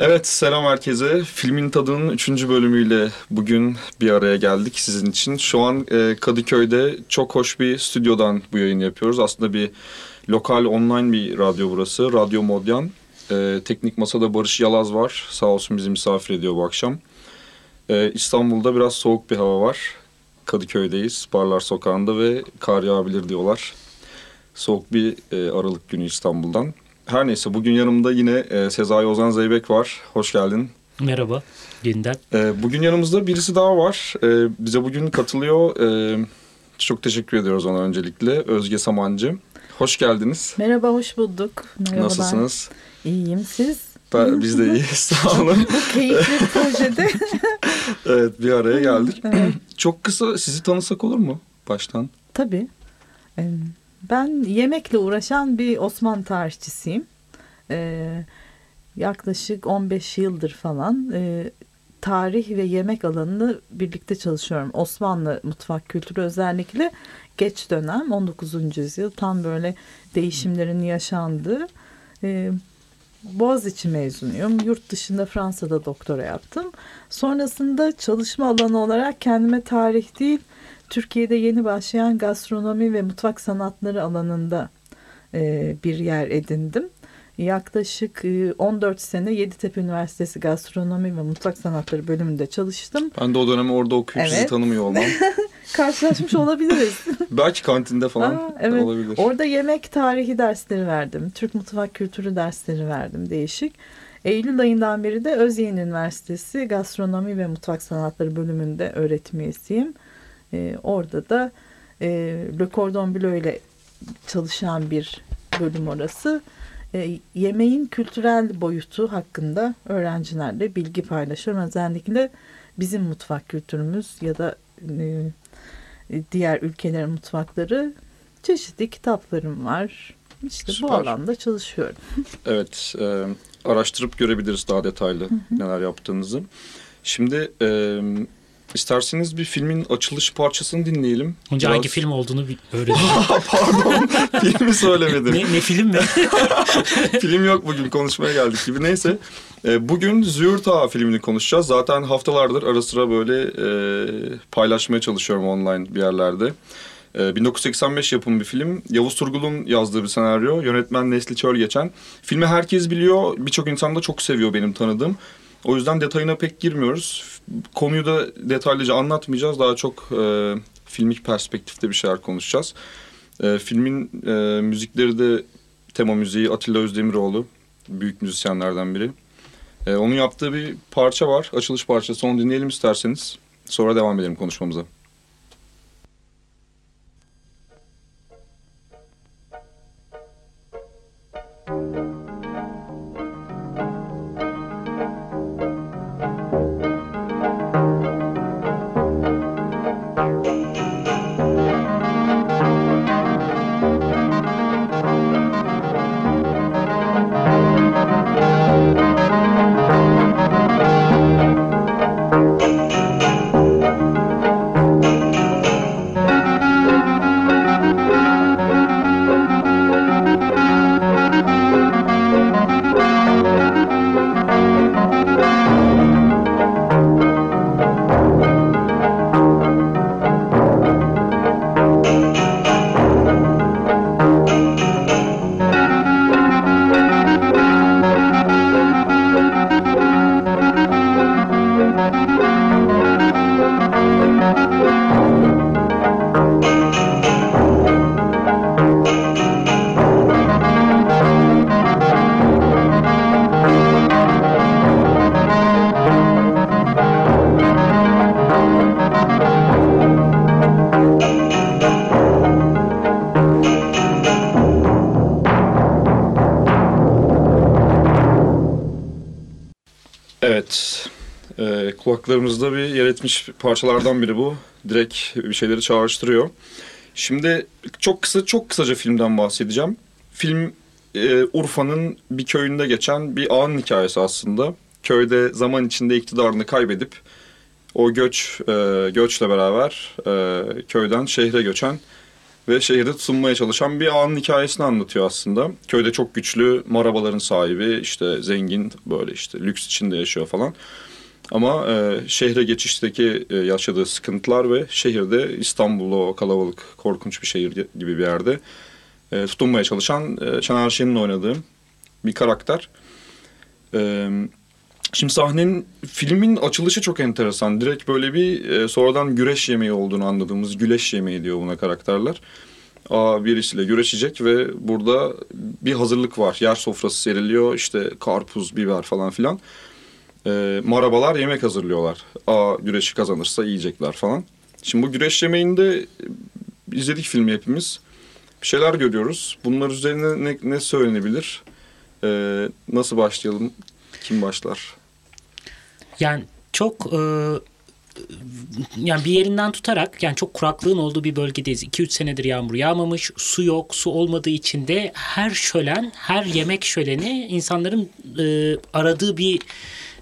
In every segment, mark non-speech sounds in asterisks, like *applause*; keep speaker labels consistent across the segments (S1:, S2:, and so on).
S1: Evet selam herkese. Filmin Tadının 3. bölümüyle bugün bir araya geldik sizin için. Şu an e, Kadıköy'de çok hoş bir stüdyodan bu yayını yapıyoruz. Aslında bir lokal online bir radyo burası. Radyo Modyan. E, teknik masada Barış Yalaz var. Sağ olsun bizi misafir ediyor bu akşam. E, İstanbul'da biraz soğuk bir hava var. Kadıköy'deyiz. Barlar Sokağı'nda ve kar yağabilir diyorlar. Soğuk bir e, Aralık günü İstanbul'dan. Her neyse bugün yanımda yine e, Sezai Ozan Zeybek var. Hoş geldin.
S2: Merhaba yeniden.
S1: E, bugün yanımızda birisi daha var. E, bize bugün katılıyor. E, çok teşekkür ediyoruz ona öncelikle. Özge Samancı. Hoş geldiniz.
S3: Merhaba, hoş bulduk. Merhabalar.
S1: Nasılsınız?
S3: İyiyim, siz?
S1: Ben, biz de iyiyiz, sağ olun.
S3: Bu keyifli *laughs* projede.
S1: evet, bir araya geldik.
S3: Evet.
S1: Çok kısa sizi tanısak olur mu baştan?
S3: Tabii. Ben yemekle uğraşan bir Osmanlı tarihçisiyim. Ee, yaklaşık 15 yıldır falan e, tarih ve yemek alanını birlikte çalışıyorum. Osmanlı mutfak kültürü özellikle geç dönem 19. yüzyıl tam böyle değişimlerin yaşandığı. E, Boğaziçi mezunuyum. Yurt dışında Fransa'da doktora yaptım. Sonrasında çalışma alanı olarak kendime tarih değil Türkiye'de yeni başlayan gastronomi ve mutfak sanatları alanında e, bir yer edindim. Yaklaşık e, 14 sene Yeditepe Üniversitesi Gastronomi ve Mutfak Sanatları bölümünde çalıştım.
S1: Ben de o dönemi orada okuyup sizi
S3: Evet.
S1: tanımıyor olmam. *laughs*
S3: Karşılaşmış olabiliriz. *laughs*
S1: Belki kantinde falan
S3: Aa, evet.
S1: olabilir.
S3: Orada yemek tarihi dersleri verdim. Türk mutfak kültürü dersleri verdim. Değişik. Eylül ayından beri de Özyeğin Üniversitesi Gastronomi ve Mutfak Sanatları bölümünde öğretim üyesiyim. Ee, orada da e, Le Cordon Bleu ile çalışan bir bölüm orası. E, yemeğin kültürel boyutu hakkında öğrencilerle bilgi paylaşıyorum. Özellikle bizim mutfak kültürümüz ya da e, diğer ülkelerin mutfakları çeşitli kitaplarım var. İşte
S1: Süper.
S3: bu alanda çalışıyorum. *laughs*
S1: Evet, e, araştırıp görebiliriz daha detaylı neler yaptığınızı. Şimdi e, isterseniz bir filmin açılış parçasını dinleyelim.
S2: Önce
S1: Biraz-
S2: hangi film olduğunu öğrenelim. *laughs*
S1: Pardon, filmi söylemedim.
S2: ne, ne film mi? *laughs*
S1: Film yok bugün konuşmaya geldik gibi. Neyse, e, bugün Züğürt Ağa filmini konuşacağız. Zaten haftalardır ara sıra böyle e, paylaşmaya çalışıyorum online bir yerlerde. E, 1985 yapım bir film. Yavuz Turgul'un yazdığı bir senaryo. Yönetmen Nesli Çöl geçen. Filmi herkes biliyor. Birçok insan da çok seviyor benim tanıdığım. O yüzden detayına pek girmiyoruz. Konuyu da detaylıca anlatmayacağız. Daha çok e, filmik perspektifte bir şeyler konuşacağız. E, filmin e, müzikleri de tema müziği Atilla Özdemiroğlu. Büyük müzisyenlerden biri. E, onun yaptığı bir parça var. Açılış parçası. Onu dinleyelim isterseniz. Sonra devam edelim konuşmamıza. Kulaklarımızda bir yer etmiş parçalardan biri bu. Direkt bir şeyleri çağrıştırıyor. Şimdi çok kısa çok kısaca filmden bahsedeceğim. Film e, Urfa'nın bir köyünde geçen bir ağanın hikayesi aslında. Köyde zaman içinde iktidarını kaybedip o göç e, göçle beraber e, köyden şehre göçen ve şehirde tutunmaya çalışan bir ağanın hikayesini anlatıyor aslında. Köyde çok güçlü marabaların sahibi, işte zengin, böyle işte lüks içinde yaşıyor falan. Ama e, şehre geçişteki e, yaşadığı sıkıntılar ve şehirde İstanbul'da o kalabalık, korkunç bir şehir gibi bir yerde e, tutunmaya çalışan e, Şener Şen'in oynadığı bir karakter. E, şimdi sahnenin, filmin açılışı çok enteresan. Direkt böyle bir e, sonradan güreş yemeği olduğunu anladığımız güleş yemeği diyor buna karakterler. Aa, birisiyle güreşecek ve burada bir hazırlık var. Yer sofrası seriliyor, işte karpuz, biber falan filan e, marabalar yemek hazırlıyorlar. Aa güreşi kazanırsa yiyecekler falan. Şimdi bu güreş yemeğinde izledik filmi hepimiz. Bir şeyler görüyoruz. Bunlar üzerine ne, ne söylenebilir? Ee, nasıl başlayalım? Kim başlar?
S2: Yani çok e, yani bir yerinden tutarak yani çok kuraklığın olduğu bir bölgedeyiz. 2-3 senedir yağmur yağmamış, su yok, su olmadığı için de her şölen, her yemek şöleni insanların e, aradığı bir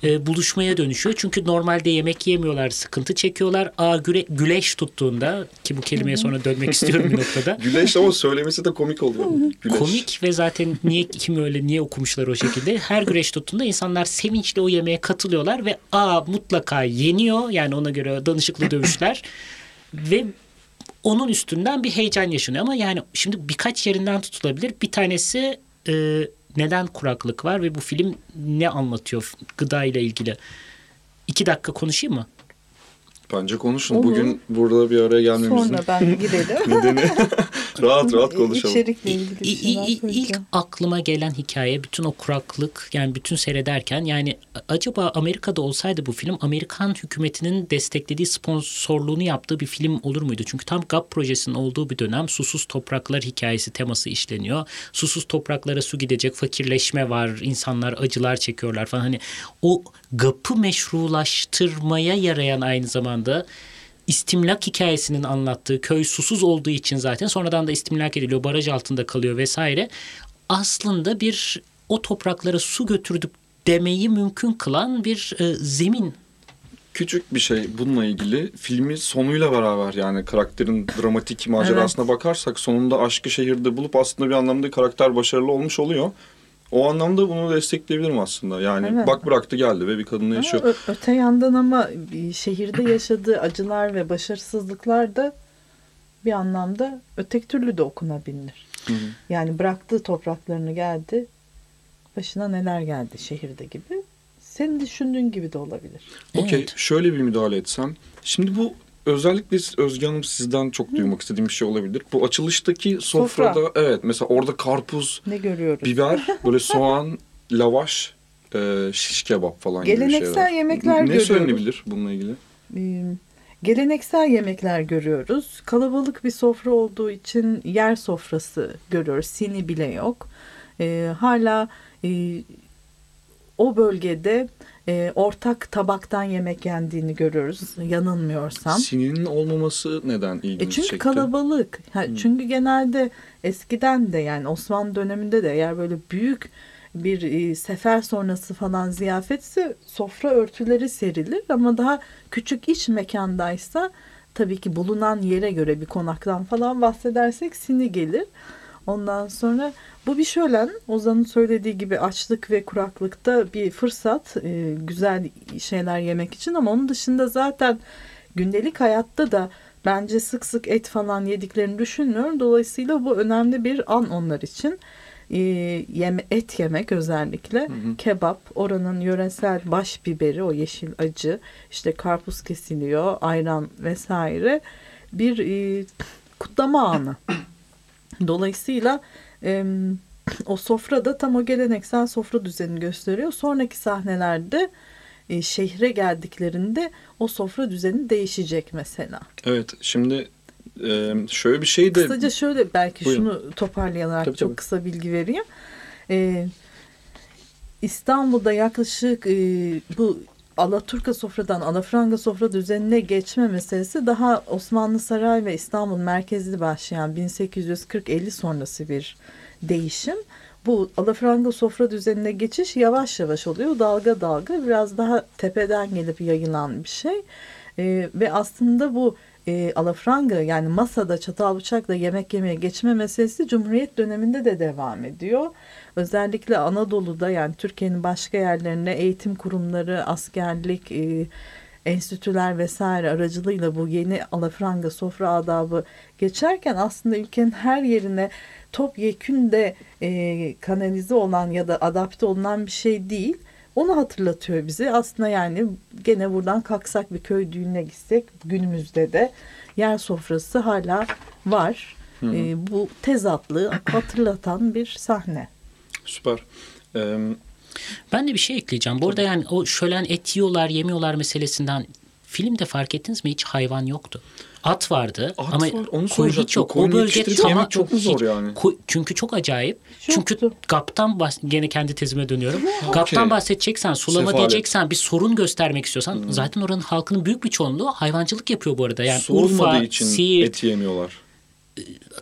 S2: e, buluşmaya dönüşüyor. Çünkü normalde yemek yemiyorlar, sıkıntı çekiyorlar. Aa güre, güleş tuttuğunda ki bu kelimeye sonra dönmek istiyorum bir noktada. *laughs*
S1: güleş ama söylemesi de komik oluyor. Güleş.
S2: Komik ve zaten niye kim öyle niye okumuşlar o şekilde. Her güreş tuttuğunda insanlar sevinçle o yemeğe katılıyorlar ve aa mutlaka yeniyor. Yani ona göre danışıklı dövüşler *laughs* ve onun üstünden bir heyecan yaşanıyor ama yani şimdi birkaç yerinden tutulabilir. Bir tanesi e, neden kuraklık var ve bu film ne anlatıyor gıda ile ilgili? İki dakika konuşayım mı?
S1: Bence konuşun.
S3: Olur.
S1: Bugün burada bir araya gelmemizin
S3: Sonra ben *laughs* girelim.
S1: nedeni *laughs* rahat rahat konuşalım.
S3: İçerikle ilgili bir
S2: İ- ilk aklıma gelen hikaye bütün o kuraklık yani bütün seyrederken yani acaba Amerika'da olsaydı bu film Amerikan hükümetinin desteklediği sponsorluğunu yaptığı bir film olur muydu? Çünkü tam GAP projesinin olduğu bir dönem susuz topraklar hikayesi teması işleniyor. Susuz topraklara su gidecek fakirleşme var insanlar acılar çekiyorlar falan hani o GAP'ı meşrulaştırmaya yarayan aynı zamanda istimlak hikayesinin anlattığı köy susuz olduğu için zaten sonradan da istimlak ediliyor baraj altında kalıyor vesaire. Aslında bir o topraklara su götürdük demeyi mümkün kılan bir e, zemin.
S1: Küçük bir şey bununla ilgili. Filmi sonuyla beraber yani karakterin dramatik macerasına bakarsak sonunda aşkı şehirde bulup aslında bir anlamda karakter başarılı olmuş oluyor. O anlamda bunu destekleyebilirim aslında. Yani
S3: Evet.
S1: bak bıraktı geldi ve bir kadınla
S3: Ama
S1: yaşıyor.
S3: ö- öte yandan ama bir şehirde yaşadığı acılar ve başarısızlıklar da bir anlamda öteki türlü de okunabilir.
S1: Hı hı.
S3: Yani bıraktığı topraklarını geldi. Başına neler geldi şehirde gibi. Senin düşündüğün gibi de olabilir.
S1: Okey
S2: Evet.
S1: şöyle bir müdahale etsem. Şimdi bu özellikle Özge Hanım sizden çok duymak istediğim bir şey olabilir. Bu açılıştaki
S3: Sofra.
S1: sofrada evet mesela orada karpuz,
S3: Ne görüyoruz?
S1: biber, böyle *laughs* soğan, lavaş, e, şiş kebap falan gibi
S3: Geleneksel
S1: şeyler.
S3: yemekler
S1: ne
S3: görüyoruz.
S1: söylenebilir bununla ilgili?
S3: Ee, geleneksel yemekler görüyoruz. Kalabalık bir sofra olduğu için yer sofrası görüyoruz. Sini bile yok. Ee, hala e, o bölgede e, ortak tabaktan yemek yendiğini görüyoruz. Yanılmıyorsam.
S1: Sininin olmaması neden
S3: E
S1: ilginizi
S3: çünkü
S1: çekti?
S3: kalabalık. Ha, Çünkü genelde eskiden de yani Osmanlı döneminde de eğer böyle büyük bir e, sefer sonrası falan ziyafetse sofra örtüleri serilir ama daha küçük iç mekandaysa tabii ki bulunan yere göre bir konaktan falan bahsedersek sini gelir. Ondan sonra bu bir şölen Ozan'ın söylediği gibi açlık ve kuraklıkta bir fırsat e, güzel şeyler yemek için ama onun dışında zaten gündelik hayatta da bence sık sık et falan yediklerini düşünmüyorum. Dolayısıyla bu önemli bir an onlar için. E, yeme, et yemek özellikle kebap oranın yöresel baş biberi o yeşil acı işte karpuz kesiliyor ayran vesaire bir e, kutlama anı. *coughs* Dolayısıyla e, o sofrada tam o geleneksel sofra düzenini gösteriyor. Sonraki sahnelerde e, şehre geldiklerinde o sofra düzeni değişecek mesela.
S1: Evet şimdi e, şöyle bir şey de
S3: Kısaca şöyle belki
S1: Buyurun.
S3: şunu toparlayarak
S1: Tabii,
S3: çok
S1: tabii.
S3: kısa bilgi vereyim. Ee, İstanbul'da yaklaşık e, bu Alaturka sofradan Alafranga sofra düzenine geçme meselesi daha Osmanlı Saray ve İstanbul merkezli başlayan 1840-50 sonrası bir değişim. Bu alafranga sofra düzenine geçiş yavaş yavaş oluyor. Dalga dalga biraz daha tepeden gelip yayılan bir şey. Ee, ve aslında bu e, alafranga yani masada çatal bıçakla yemek yemeye geçme meselesi Cumhuriyet döneminde de devam ediyor. Özellikle Anadolu'da yani Türkiye'nin başka yerlerine eğitim kurumları, askerlik, e, enstitüler vesaire aracılığıyla bu yeni alafranga sofra adabı geçerken aslında ülkenin her yerine topyekün de e, kanalize olan ya da adapte olunan bir şey değil. Onu hatırlatıyor bize. Aslında yani gene buradan kalksak bir köy düğününe gitsek günümüzde de yer sofrası hala var. E, bu tezatlığı hatırlatan bir sahne.
S1: Süper. Ee,
S2: Ben de bir şey ekleyeceğim. Bu arada yani o şölen et yiyorlar yemiyorlar meselesinden filmde fark ettiniz mi hiç hayvan yoktu. At vardı
S1: At
S2: ama
S1: var, onu soracaktım.
S2: hiç yok. O bölge tamam
S1: yemek çok mu zor yani?
S2: Koy- çünkü çok acayip. Çünkü
S3: Çoktu.
S2: GAP'tan bahs- gene kendi tezime dönüyorum. GAP'tan bahsedeceksen, sulama
S1: Sefalet.
S2: diyeceksen, bir sorun göstermek istiyorsan zaten oranın halkının büyük bir çoğunluğu hayvancılık yapıyor bu arada. Yani
S1: sorulmadığı
S2: Urfa,
S1: için
S2: Siirt,
S1: et yemiyorlar.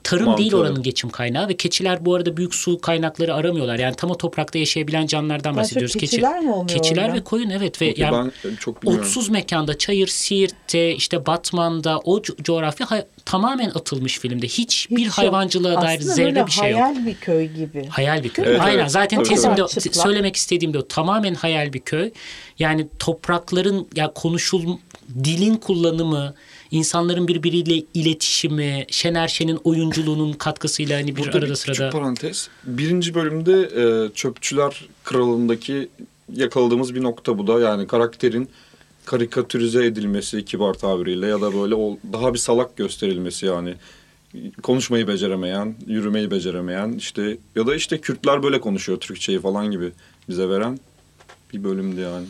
S2: Tarım
S1: Mantığı.
S2: değil oranın geçim kaynağı ve keçiler bu arada büyük su kaynakları aramıyorlar. Yani tam o toprakta yaşayabilen canlılardan
S3: çok
S2: bahsediyoruz. Keçi-
S3: keçiler mi oluyor
S2: Keçiler ve koyun evet ve
S1: Okey,
S2: yani
S1: ben çok bilmiyorum.
S2: otsuz mekanda Çayır, Siirt'te, işte Batman'da o co- coğrafya hay- tamamen atılmış filmde. Hiçbir
S3: Hiç yok.
S2: hayvancılığa dair
S3: Aslında
S2: zerre bir şey yok.
S3: hayal bir köy gibi.
S2: Hayal bir köy.
S1: Evet,
S2: Aynen
S1: evet.
S2: zaten
S1: Tabii,
S2: tezimde.
S3: Çıplak.
S2: söylemek istediğim de o. Tamamen hayal bir köy. Yani toprakların ya konuşul dilin kullanımı, insanların birbiriyle iletişimi, Şener Şen'in oyunculuğunun katkısıyla hani bir
S1: Burada
S2: arada
S1: bir
S2: sırada
S1: küçük parantez. Birinci bölümde e, Çöpçüler Kralı'ndaki yakaladığımız bir nokta bu da. Yani karakterin karikatürize edilmesi kibar tabiriyle ya da böyle ol- daha bir salak gösterilmesi yani. Konuşmayı beceremeyen, yürümeyi beceremeyen işte ya da işte Kürtler böyle konuşuyor Türkçeyi falan gibi bize veren bir bölümdü yani.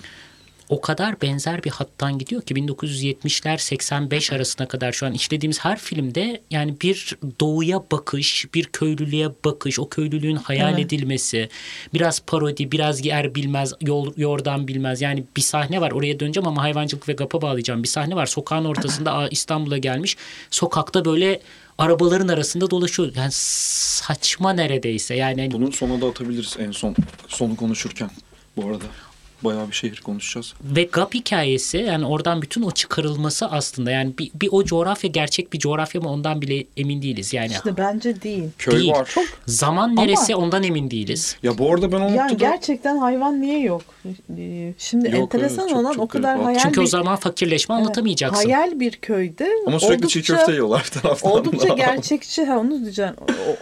S2: O kadar benzer bir hattan gidiyor ki 1970'ler 85 arasına kadar şu an işlediğimiz her filmde yani bir doğuya bakış, bir köylülüğe bakış, o köylülüğün hayal
S3: Evet.
S2: edilmesi, biraz parodi, biraz yer bilmez, yol, yordan bilmez. Yani bir sahne var oraya döneceğim ama hayvancılık ve GAP'a bağlayacağım. Bir sahne var sokağın ortasında *laughs* İstanbul'a gelmiş. Sokakta böyle arabaların arasında dolaşıyor. Yani saçma neredeyse. Yani hani
S1: Bunu sona da atabiliriz en son sonu konuşurken bu arada. Bayağı bir şehir konuşacağız.
S2: Ve GAP hikayesi yani oradan bütün o çıkarılması aslında yani bir, bir o coğrafya gerçek bir coğrafya mı ondan bile emin değiliz. Yani
S3: İşte bence değil.
S1: Köy
S2: Değil.
S1: var.
S3: Çok
S2: zaman neresi ondan emin değiliz.
S1: Ya bu arada ben o
S3: yani
S1: noktada...
S3: gerçekten hayvan niye yok? Şimdi
S1: Yok,
S3: enteresan
S1: evet, çok-
S3: olan
S1: çok
S3: o kadar hayal
S2: Çünkü
S3: bir,
S2: o zaman fakirleşme
S3: Evet,
S2: anlatamayacaksın.
S3: hayal bir köyde
S1: Ama sürekli çiğ
S3: oldukça-
S1: köfte yiyorlar *laughs* taraftan.
S3: Oldukça
S1: da.
S3: gerçekçi, ha onu diyeceğim.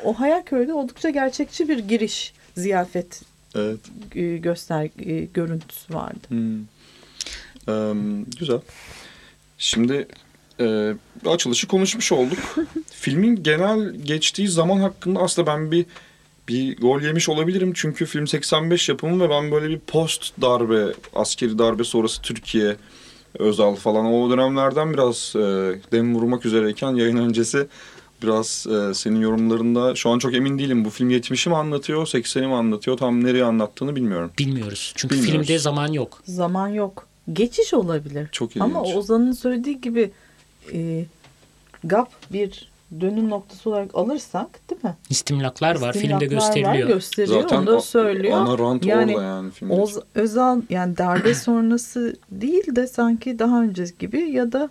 S3: O, o hayal köyde oldukça gerçekçi bir giriş, ziyafet
S1: Evet.
S3: göster görüntüsü vardı.
S1: Hmm. Eee, güzel. Şimdi e, açılışı konuşmuş olduk. *laughs* Filmin genel geçtiği zaman hakkında aslında ben bir bir gol yemiş olabilirim. Çünkü film 85 yapımı ve ben böyle bir post darbe, askeri darbe sonrası Türkiye, Özal falan o dönemlerden biraz e, dem vurmak üzereyken yayın öncesi biraz e, senin yorumlarında şu an çok emin değilim. Bu film 70'i mi anlatıyor, 80'i mi anlatıyor? Tam nereye anlattığını bilmiyorum.
S2: Bilmiyoruz. Çünkü
S1: Bilmiyoruz.
S2: filmde zaman yok.
S3: Zaman yok. Geçiş olabilir.
S1: Çok ilginç.
S3: Ama Ozan'ın söylediği gibi e, GAP bir dönüm noktası olarak alırsak değil mi?
S2: İstimlaklar var. Filmde gösteriliyor.
S3: Var, gösteriyor. onu da söylüyor.
S1: ana rant
S3: yani
S1: orada yani filmde.
S3: Oz, Özal yani darbe sonrası değil de sanki daha önce gibi ya da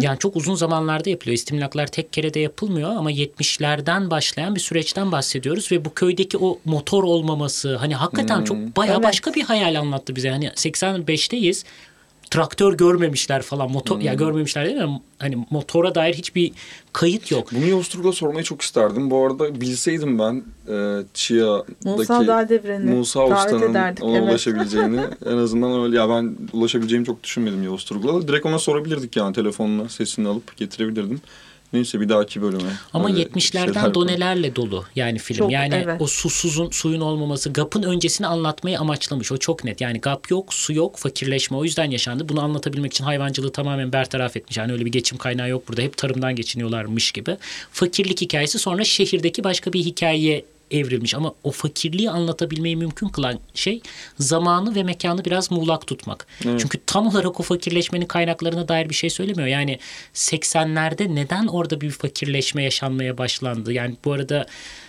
S2: Yani çok uzun zamanlarda yapılıyor. İstimlaklar tek kere de yapılmıyor ama 70'lerden başlayan bir süreçten bahsediyoruz ve bu köydeki o motor olmaması hani hakikaten
S1: Hmm.
S2: çok bayağı
S3: Evet.
S2: başka bir hayal anlattı bize. Hani 85'teyiz. Traktör görmemişler falan. Motor
S1: Hmm.
S2: ya görmemişler değil mi? Hani motora dair hiçbir kayıt yok.
S1: Bunu Yavuz sormayı çok isterdim. Bu arada bilseydim ben e, Çiğa'daki
S3: Musa Dağdevren'i
S1: Musa Usta'nın
S3: ederdik.
S1: ona
S3: Evet.
S1: ulaşabileceğini *laughs* en azından öyle ya ben ulaşabileceğimi çok düşünmedim Yavuz Turgul'a. Direkt ona sorabilirdik yani telefonla sesini alıp getirebilirdim. Neyse bir dahaki bölüme.
S2: Ama
S1: öyle
S2: 70'lerden
S1: şeyler
S2: donelerle dolu yani film.
S3: Çok,
S2: yani
S3: evet.
S2: o susuzun suyun olmaması GAP'ın öncesini anlatmayı amaçlamış. O çok net. Yani GAP yok, su yok, fakirleşme o yüzden yaşandı. Bunu anlatabilmek için hayvancılığı tamamen bertaraf etmiş. Yani öyle bir geçim kaynağı yok burada. Hep tarımdan geçiniyorlarmış gibi. Fakirlik hikayesi sonra şehirdeki başka bir hikayeye evrilmiş ama o fakirliği anlatabilmeyi mümkün kılan şey zamanı ve mekanı biraz muğlak tutmak.
S1: Evet.
S2: Çünkü tam olarak o fakirleşmenin kaynaklarına dair bir şey söylemiyor. Yani 80'lerde neden orada bir fakirleşme yaşanmaya başlandı? Yani bu arada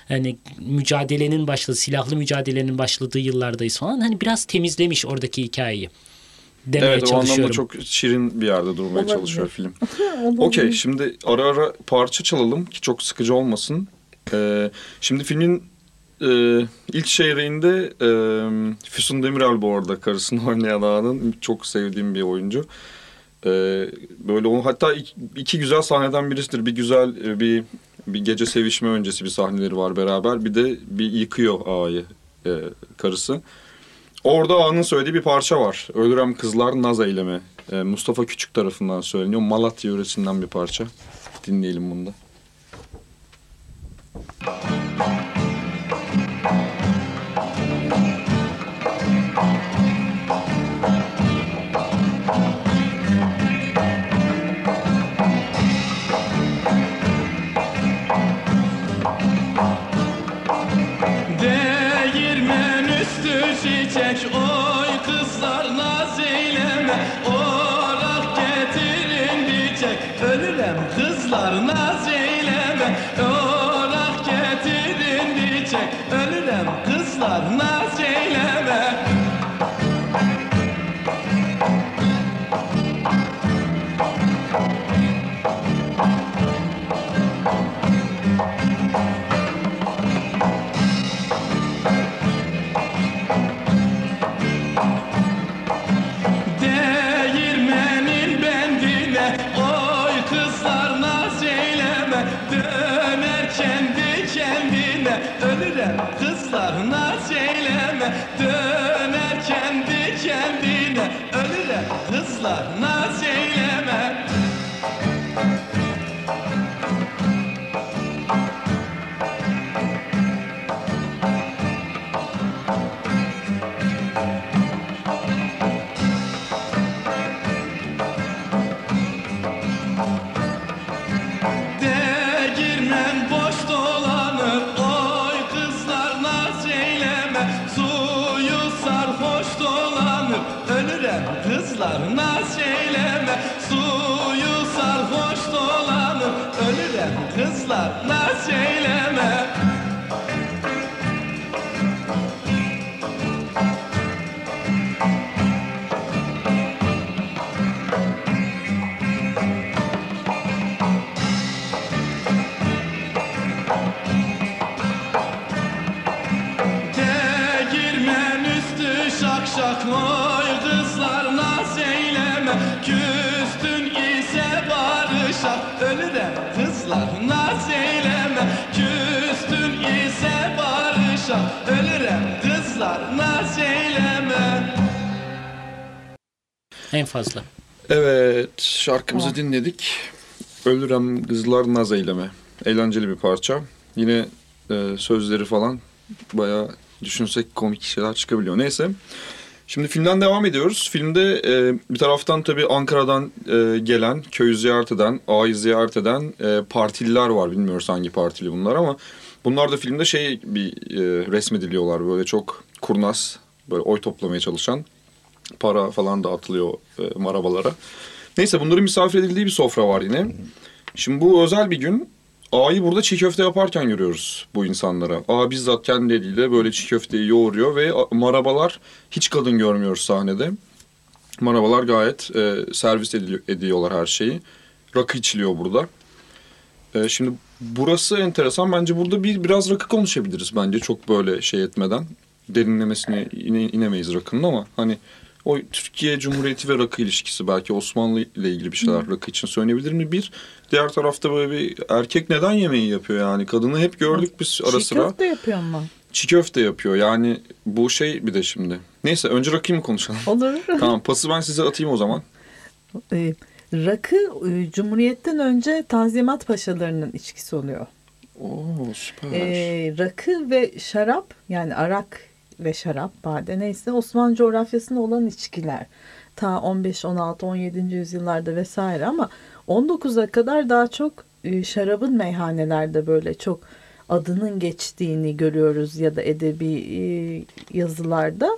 S2: hani mücadelenin başladığı, silahlı mücadelenin başladığı yıllardayız falan. Hani biraz temizlemiş oradaki hikayeyi. demeye
S1: evet, o
S2: çalışıyorum.
S1: anlamda çok şirin bir yerde durmaya
S3: Olabilir.
S1: çalışıyor film. *laughs* Okey şimdi ara ara parça çalalım ki çok sıkıcı olmasın. Ee, şimdi filmin e, ilk çeyreğinde e, Füsun Demirel bu arada karısını *laughs* oynayan ağanın çok sevdiğim bir oyuncu. Ee, böyle onu hatta iki, iki güzel sahneden birisidir. Bir güzel e, bir bir gece sevişme öncesi bir sahneleri var beraber. Bir de bir yıkıyor ağayı e, karısı. Orada ağanın söylediği bir parça var. Ölürem kızlar naz eyleme. Ee, Mustafa Küçük tarafından söyleniyor. Malatya yöresinden bir parça. Dinleyelim bunu da.
S4: Kızlar naz eyleme
S2: En fazla.
S1: Evet şarkımızı dinledik. Ölürem kızlar naz eyleme. Eğlenceli bir parça. Yine e, sözleri falan bayağı düşünsek komik şeyler çıkabiliyor. Neyse. Şimdi filmden devam ediyoruz. Filmde e, bir taraftan tabii Ankara'dan e, gelen, köyü ziyaret eden, ağayı ziyaret eden e, partililer var. Bilmiyoruz hangi partili bunlar ama bunlar da filmde şey bir e, resmediliyorlar. Böyle çok kurnaz, böyle oy toplamaya çalışan para falan dağıtılıyor e, marabalara. Neyse bunların misafir edildiği bir sofra var yine. Şimdi bu özel bir gün Ağayı burada çiğ köfte yaparken görüyoruz bu insanlara. Ağa bizzat kendi eliyle böyle çiğ köfteyi yoğuruyor ve a- marabalar hiç kadın görmüyoruz sahnede. Marabalar gayet e, servis edili- ediyorlar her şeyi. Rakı içiliyor burada. E, şimdi burası enteresan. Bence burada bir biraz rakı konuşabiliriz bence çok böyle şey etmeden. Derinlemesine ine, inemeyiz rakının ama hani o Türkiye Cumhuriyeti ve rakı ilişkisi belki Osmanlı ile ilgili bir şeyler rakı için söylenebilir mi? Bir, diğer tarafta böyle bir erkek neden yemeği yapıyor yani? Kadını hep gördük biz ara
S3: Çiğ
S1: sıra.
S3: köfte yapıyor mu?
S1: Çiğ köfte yapıyor yani bu şey bir de şimdi. Neyse önce rakıyı mı konuşalım?
S3: Olur. *laughs*
S1: tamam pası ben size atayım o zaman.
S3: Ee, rakı e, Cumhuriyet'ten önce Tanzimat Paşalarının içkisi oluyor.
S1: Oo süper.
S3: Ee, rakı ve şarap yani arak ve şarap bade neyse Osmanlı coğrafyasında olan içkiler. Ta 15, 16, 17. yüzyıllarda vesaire ama 19'a kadar daha çok e, şarabın meyhanelerde böyle çok adının geçtiğini görüyoruz ya da edebi e, yazılarda.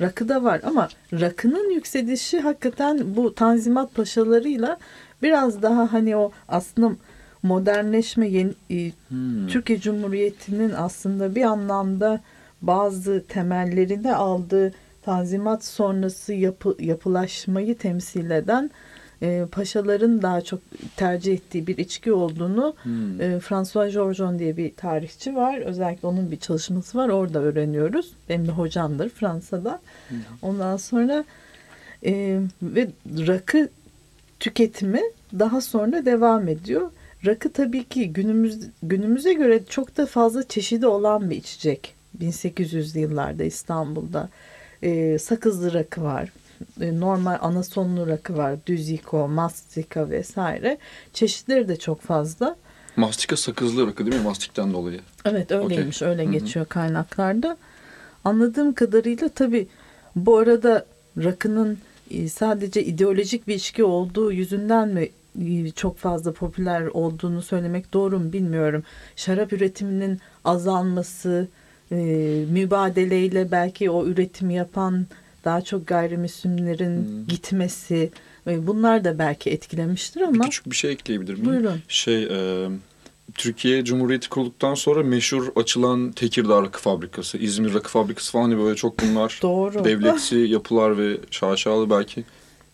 S3: Rakı da var ama rakının yükselişi hakikaten bu Tanzimat Paşalarıyla biraz daha hani o aslında modernleşme yeni, e, Türkiye Cumhuriyeti'nin aslında bir anlamda bazı temellerini aldığı Tanzimat sonrası yapı, yapılaşmayı temsil eden e, paşaların daha çok tercih ettiği bir içki olduğunu
S1: Hmm.
S3: e, François Georgeon diye bir tarihçi var. Özellikle onun bir çalışması var. Orada öğreniyoruz. Benim de hocamdır Fransa'da. Ondan sonra e, ve rakı tüketimi daha sonra devam ediyor. Rakı tabii ki günümüz günümüze göre çok da fazla çeşidi olan bir içecek. 1800'lü yıllarda İstanbul'da e, sakızlı rakı var. E, normal anasonlu rakı var. Düziko, mastika vesaire. Çeşitleri de çok fazla.
S1: Mastika sakızlı rakı değil mi? Mastikten dolayı.
S3: Evet öyleymiş. Öyle
S1: Hı hı.
S3: geçiyor kaynaklarda. Anladığım kadarıyla tabii bu arada rakının e, sadece ideolojik bir içki olduğu yüzünden mi e, çok fazla popüler olduğunu söylemek doğru mu bilmiyorum. Şarap üretiminin azalması, e, mübadeleyle belki o üretimi yapan daha çok gayrimüslimlerin
S1: Hmm.
S3: gitmesi e, bunlar da belki etkilemiştir
S1: Bir
S3: ama
S1: küçük bir şey ekleyebilir miyim?
S3: buyurun.
S1: Şey, e, Türkiye Cumhuriyeti kurulduktan sonra meşhur açılan Tekirdağ Rakı Fabrikası, İzmir Rakı Fabrikası falan hani böyle çok bunlar *laughs*
S3: Doğru.
S1: devletsi yapılar ve şaşalı belki.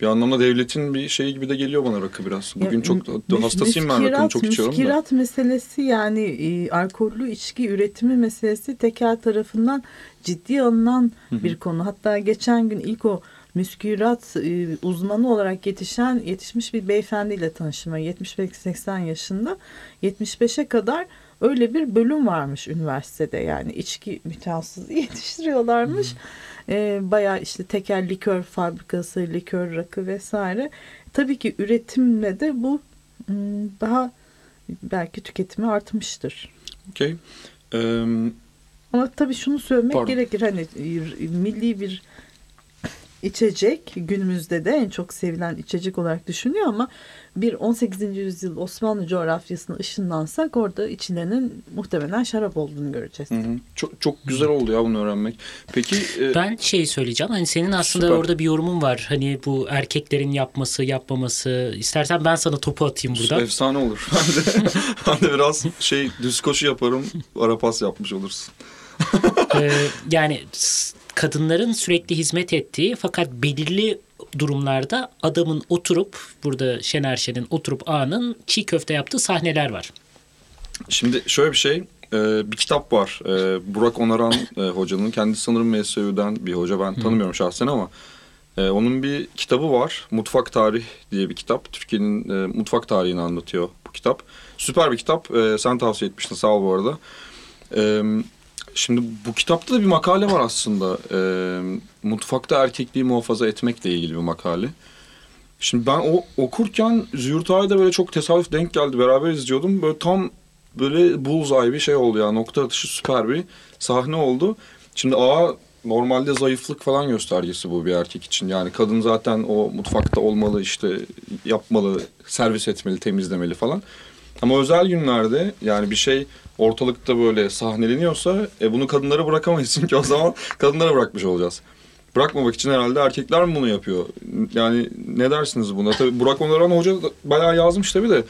S1: Bir anlamda devletin bir şeyi gibi de geliyor bana rakı biraz. Bugün
S3: Ya,
S1: çok
S3: mü-
S1: hastasıyım ben rakının çok içiyorum da.
S3: Müskirat meselesi yani e, alkollü içki üretimi meselesi tekel tarafından ciddi alınan bir konu. Hatta geçen gün ilk o müskirat e, uzmanı olarak yetişen yetişmiş bir beyefendiyle tanıştım. 75-80 yaşında 75'e kadar öyle bir bölüm varmış üniversitede yani içki mütehassısı *laughs* yetiştiriyorlarmış. E, bayağı işte tekel likör fabrikası, likör rakı vesaire. Tabii ki üretimle de bu m, daha belki tüketimi artmıştır.
S1: Okey. Ee,
S3: Ama tabii şunu söylemek
S1: Pardon.
S3: gerekir. Hani milli bir içecek günümüzde de en çok sevilen içecek olarak düşünüyor ama bir 18. yüzyıl Osmanlı coğrafyasına ışınlansak orada içilenin muhtemelen şarap olduğunu göreceğiz.
S1: hı hı. Çok çok güzel oldu ya bunu öğrenmek. Peki e,
S2: Ben şey söyleyeceğim hani senin aslında
S1: Süper.
S2: orada bir yorumun var. Hani bu erkeklerin yapması yapmaması. İstersen ben sana topu atayım burada.
S1: efsane olur. *laughs* Ben de, ben de biraz şey düz koşu yaparım. Ara pas yapmış olursun.
S2: Ee, yani kadınların sürekli hizmet ettiği fakat belirli durumlarda adamın oturup burada Şener Şen'in oturup ağanın çiğ köfte yaptığı sahneler var.
S1: Şimdi şöyle bir şey. e, bir kitap var. E, Burak Onaran e, hocanın. Kendisi sanırım MSÜ'den bir hoca. Ben tanımıyorum şahsen ama. onun bir kitabı var. Mutfak Tarih diye bir kitap. Türkiye'nin mutfak tarihini anlatıyor bu kitap. Süper bir kitap. Sen tavsiye etmiştin. Sağ ol bu arada. Şimdi bu kitapta da bir makale var aslında. E, mutfakta erkekliği muhafaza etmekle ilgili bir makale. Şimdi ben o okurken Züğürt da böyle çok tesadüf denk geldi. Beraber izliyordum. Böyle tam böyle bullseye bir şey oldu ya. Nokta atışı süper bir sahne oldu. Şimdi Ağa normalde zayıflık falan göstergesi bu bir erkek için. Yani kadın zaten o mutfakta olmalı işte yapmalı, servis etmeli, temizlemeli falan. Ama özel günlerde yani bir şey ortalıkta böyle sahneleniyorsa e, bunu kadınlara bırakamayız *laughs* çünkü o zaman kadınlara bırakmış olacağız. Bırakmamak için herhalde erkekler mi bunu yapıyor? Yani ne dersiniz buna? Tabii Burak Onaran Hoca bayağı yazmış tabii de.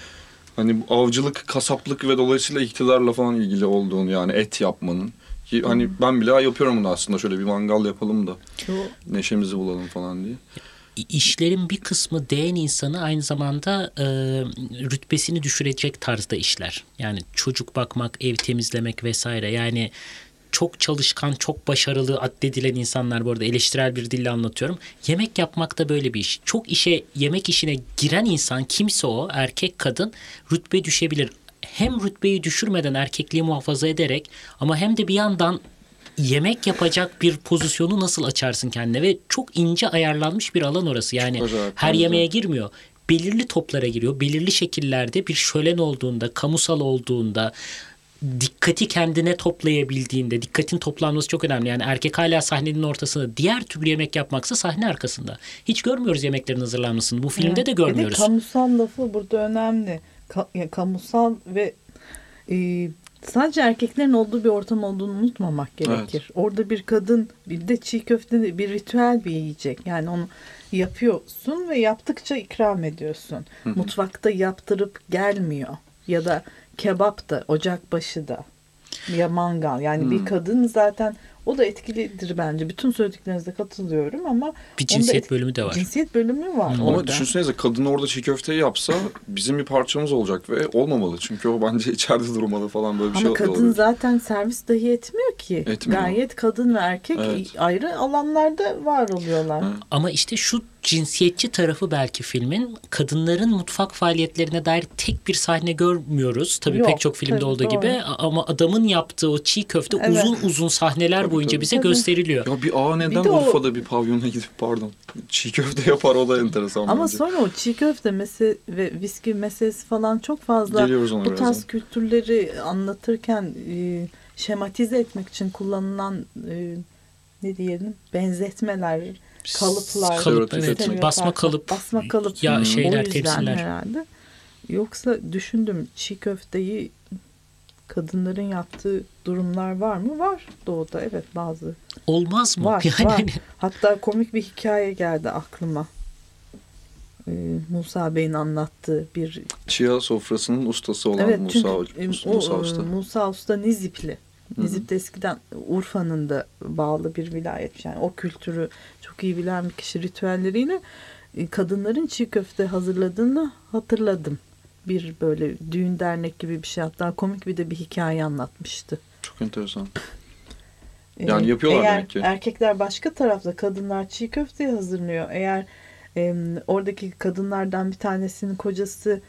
S1: Hani avcılık, kasaplık ve dolayısıyla iktidarla falan ilgili olduğunu yani et yapmanın. Ki hani ben bile yapıyorum bunu aslında şöyle bir mangal yapalım da neşemizi bulalım falan diye.
S2: İşlerin bir kısmı değen insanı aynı zamanda e, rütbesini düşürecek tarzda işler. Yani çocuk bakmak, ev temizlemek vesaire. Yani çok çalışkan, çok başarılı addedilen insanlar bu arada eleştirel bir dille anlatıyorum. Yemek yapmak da böyle bir iş. Çok işe, yemek işine giren insan kimse o, erkek kadın rütbe düşebilir. Hem rütbeyi düşürmeden erkekliği muhafaza ederek ama hem de bir yandan yemek yapacak bir pozisyonu nasıl açarsın kendine ve çok ince ayarlanmış bir alan orası. Yani
S1: acayip,
S2: her yemeğe girmiyor. Belirli toplara giriyor. Belirli şekillerde bir şölen olduğunda, kamusal olduğunda, dikkati kendine toplayabildiğinde, dikkatin toplanması çok önemli. Yani erkek hala sahnenin ortasında, diğer türlü yemek yapmaksa sahne arkasında. Hiç görmüyoruz yemeklerin hazırlanmasını. Bu filmde
S3: Evet.
S2: de görmüyoruz.
S3: Bir de kamusal lafı burada önemli. Ka- ya kamusal ve e, sadece erkeklerin olduğu bir ortam olduğunu unutmamak gerekir. Orada bir kadın bir de çiğ köfte bir ritüel bir yiyecek. Yani onu yapıyorsun ve yaptıkça ikram ediyorsun. Mutfakta yaptırıp gelmiyor. Ya da kebap da ocak başı da ya mangal. Yani bir kadın zaten O da etkilidir bence. Bütün söylediklerinize katılıyorum ama
S2: Bir cinsiyet bölümü de var.
S3: Cinsiyet bölümü var
S2: Hı.
S1: Ama düşünsenize kadın orada çiğ köfteyi yapsa bizim bir parçamız olacak ve olmamalı. Çünkü o bence *laughs* içeride durmalı falan böyle bir
S3: Ama
S1: şey
S3: kadın
S1: olabilir.
S3: zaten servis dahi etmiyor ki.
S1: Etmiyor.
S3: Gayet kadın ve erkek
S1: Evet.
S3: ayrı alanlarda var oluyorlar.
S1: Hı.
S2: Ama işte şu cinsiyetçi tarafı belki filmin kadınların mutfak faaliyetlerine dair tek bir sahne görmüyoruz. Tabii
S3: Yok,
S2: pek çok filmde
S3: tabii,
S2: olduğu
S3: doğru.
S2: gibi ama adamın yaptığı o çiğ köfte
S3: Evet.
S2: uzun uzun sahneler
S1: Tabii,
S2: boyunca
S1: tabii.
S2: bize
S3: Tabii.
S2: gösteriliyor.
S1: Ya bir ağa neden
S3: Bir o-
S1: Urfa'da bir pavyona gidip pardon çiğ köfte yapar o da enteresan
S3: Ama
S1: bence.
S3: sonra o çiğ köfte mese ve viski meselesi falan çok fazla bu tarz
S1: birazdan.
S3: kültürleri anlatırken e, şematize etmek için kullanılan e, ne diyelim benzetmeler, kalıplar,
S2: Kalıp, evet. Basma kalıp,
S3: basma kalıp
S2: ya
S3: o
S2: şeyler,
S3: yüzden
S2: tepsiler.
S3: herhalde. Yoksa düşündüm çiğ köfteyi kadınların yaptığı durumlar var mı? Var doğuda evet bazı.
S2: Olmaz mı?
S3: Var, *laughs*
S2: yani
S3: var.
S2: hani
S3: Hatta komik bir hikaye geldi aklıma. Ee, Musa Bey'in anlattığı bir
S1: Çiğ sofrasının ustası olan
S3: evet
S1: Musa,
S3: çünkü e,
S1: Musa,
S3: o,
S1: Musa
S3: e,
S1: Usta.
S3: Musa Usta Nizipli. Nizip de eskiden Urfa'nın da bağlı bir vilayet. Yani o kültürü çok iyi bilen bir kişi ritüelleriyle e, kadınların çiğ köfte hazırladığını hatırladım. Bir böyle düğün dernek gibi bir şey hatta komik bir de bir hikaye anlatmıştı.
S1: Çok enteresan.
S3: Ee,
S1: Yani yapıyorlar
S3: eğer
S1: demek ki.
S3: erkekler başka tarafta kadınlar çiğ köfteyi hazırlıyor. Eğer e, oradaki kadınlardan bir tanesinin kocası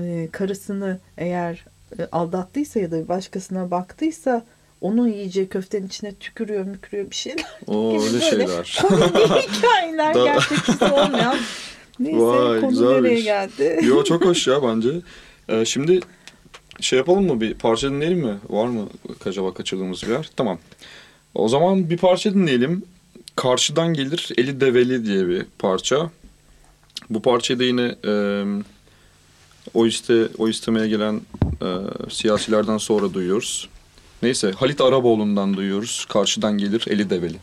S3: e, karısını eğer e, aldattıysa ya da başkasına baktıysa onun yiyeceği köftenin içine tükürüyor mükürüyor bir şeyler
S1: O *laughs*
S3: gibi
S1: öyle şeyler.
S3: komik *laughs* hikayeler gerçekçisi olmayan. *laughs* Neyse
S1: Vay,
S3: konu
S1: güzelmiş.
S3: nereye geldi?
S1: Yo çok hoş ya bence. Ee, şimdi şey yapalım mı bir parça dinleyelim mi? Var mı acaba kaçırdığımız bir yer? Tamam. O zaman bir parça dinleyelim. Karşıdan gelir Eli Develi diye bir parça. Bu parçayı da yine e, o iste o istemeye gelen e, siyasilerden sonra duyuyoruz. Neyse Halit Araboğlu'ndan duyuyoruz. Karşıdan gelir Eli Develi.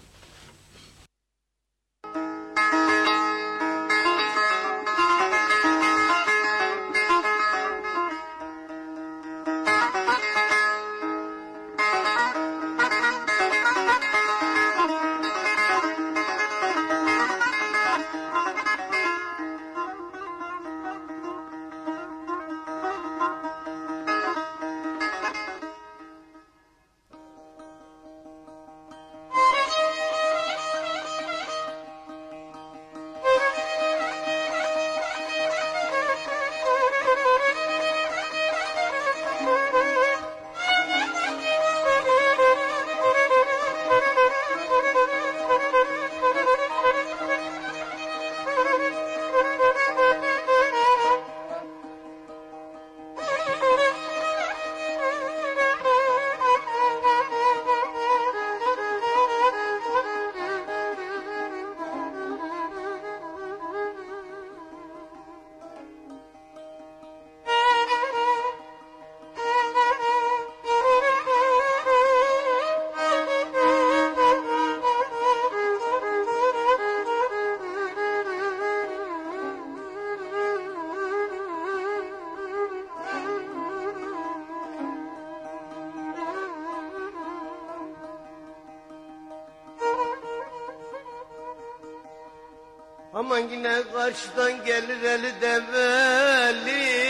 S5: Yine karşıdan gelir eli develi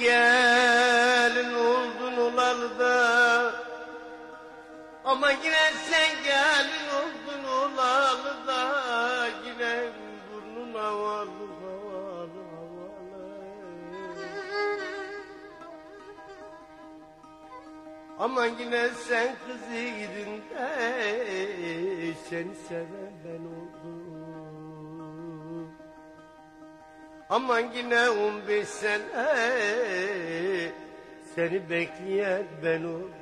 S5: Gelin oldun olalı da Ama yine sen gelin oldun olalı da Yine burnun havalı havalı Ama yine sen kızıydın de Seni seven Aman yine 15 sene Seni bekleyen ben oldum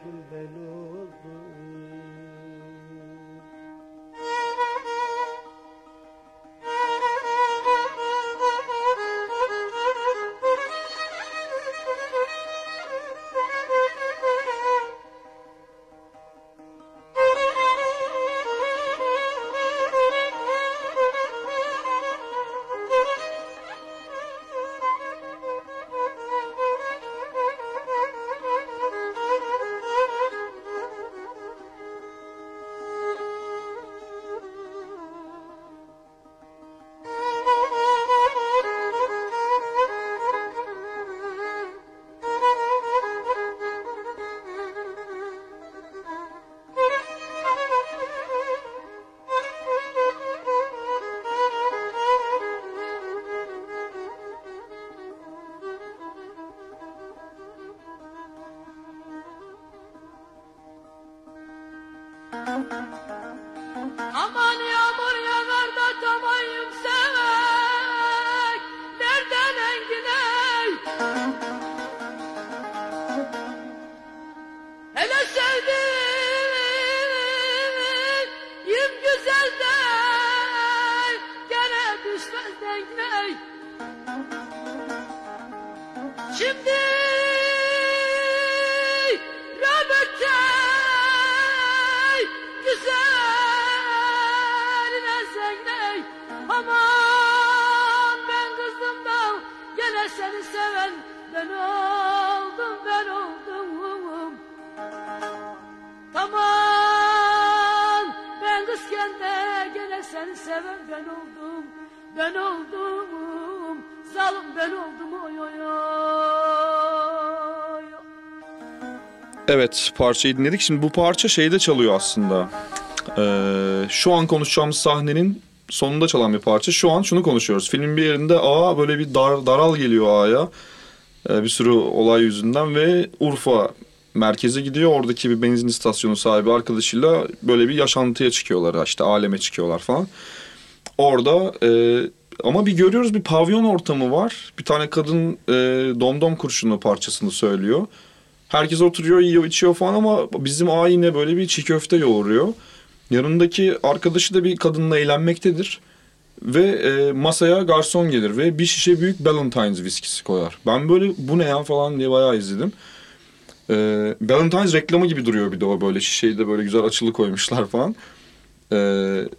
S1: Evet parçayı dinledik. Şimdi bu parça şeyde çalıyor aslında. Ee, şu an konuşacağımız sahnenin sonunda çalan bir parça. Şu an şunu konuşuyoruz. Filmin bir yerinde A böyle bir dar, daral geliyor A'ya. Ee, bir sürü olay yüzünden ve Urfa merkeze gidiyor. Oradaki bir benzin istasyonu sahibi arkadaşıyla böyle bir yaşantıya çıkıyorlar. işte aleme çıkıyorlar falan. Orada e, ama bir görüyoruz bir pavyon ortamı var. Bir tane kadın e, domdom kurşunu parçasını söylüyor. Herkes oturuyor, yiyor, içiyor falan ama bizim A yine böyle bir çiğ köfte yoğuruyor. Yanındaki arkadaşı da bir kadınla eğlenmektedir. Ve e, masaya garson gelir ve bir şişe büyük Ballantines viskisi koyar. Ben böyle bu ne ya falan diye bayağı izledim. E, Ballantines reklamı gibi duruyor bir de o böyle şişeyi de böyle güzel açılı koymuşlar falan. E,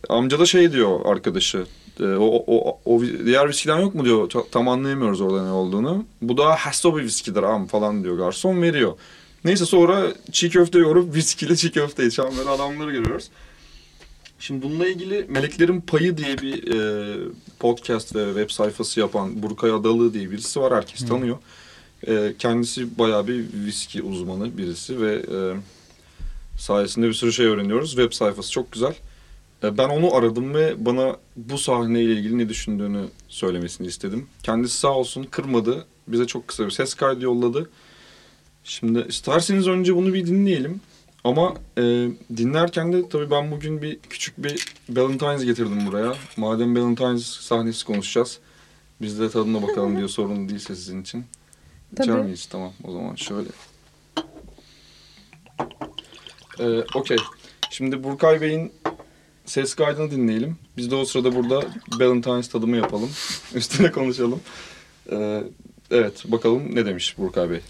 S1: amca da şey diyor arkadaşı. E, o, o, o, diğer viskiden yok mu diyor. Ta- Tam anlayamıyoruz orada ne olduğunu. Bu da Hasto bir viskidir am falan diyor garson veriyor. Neyse sonra çiğ köfte yoğurup viskiyle çiğ köfte içen böyle adamları görüyoruz. Şimdi bununla ilgili Meleklerin Payı diye bir e, podcast ve web sayfası yapan Burkay Adalı diye birisi var. Herkes tanıyor. E, kendisi bayağı bir viski uzmanı birisi ve e, sayesinde bir sürü şey öğreniyoruz. Web sayfası çok güzel. E, ben onu aradım ve bana bu sahneyle ilgili ne düşündüğünü söylemesini istedim. Kendisi sağ olsun kırmadı. Bize çok kısa bir ses kaydı yolladı. Şimdi isterseniz önce bunu bir dinleyelim. Ama e, dinlerken de tabii ben bugün bir küçük bir Valentine's getirdim buraya. Madem Valentine's sahnesi konuşacağız. Biz de tadına bakalım diyor *laughs* sorun değilse sizin için. İçer
S3: Tabii.
S1: miyiz? Tamam o zaman şöyle. Ee, Okey. Şimdi Burkay Bey'in ses kaydını dinleyelim. Biz de o sırada burada Valentine's tadımı yapalım. *laughs* Üstüne konuşalım. Ee, evet bakalım ne demiş Burkay Bey.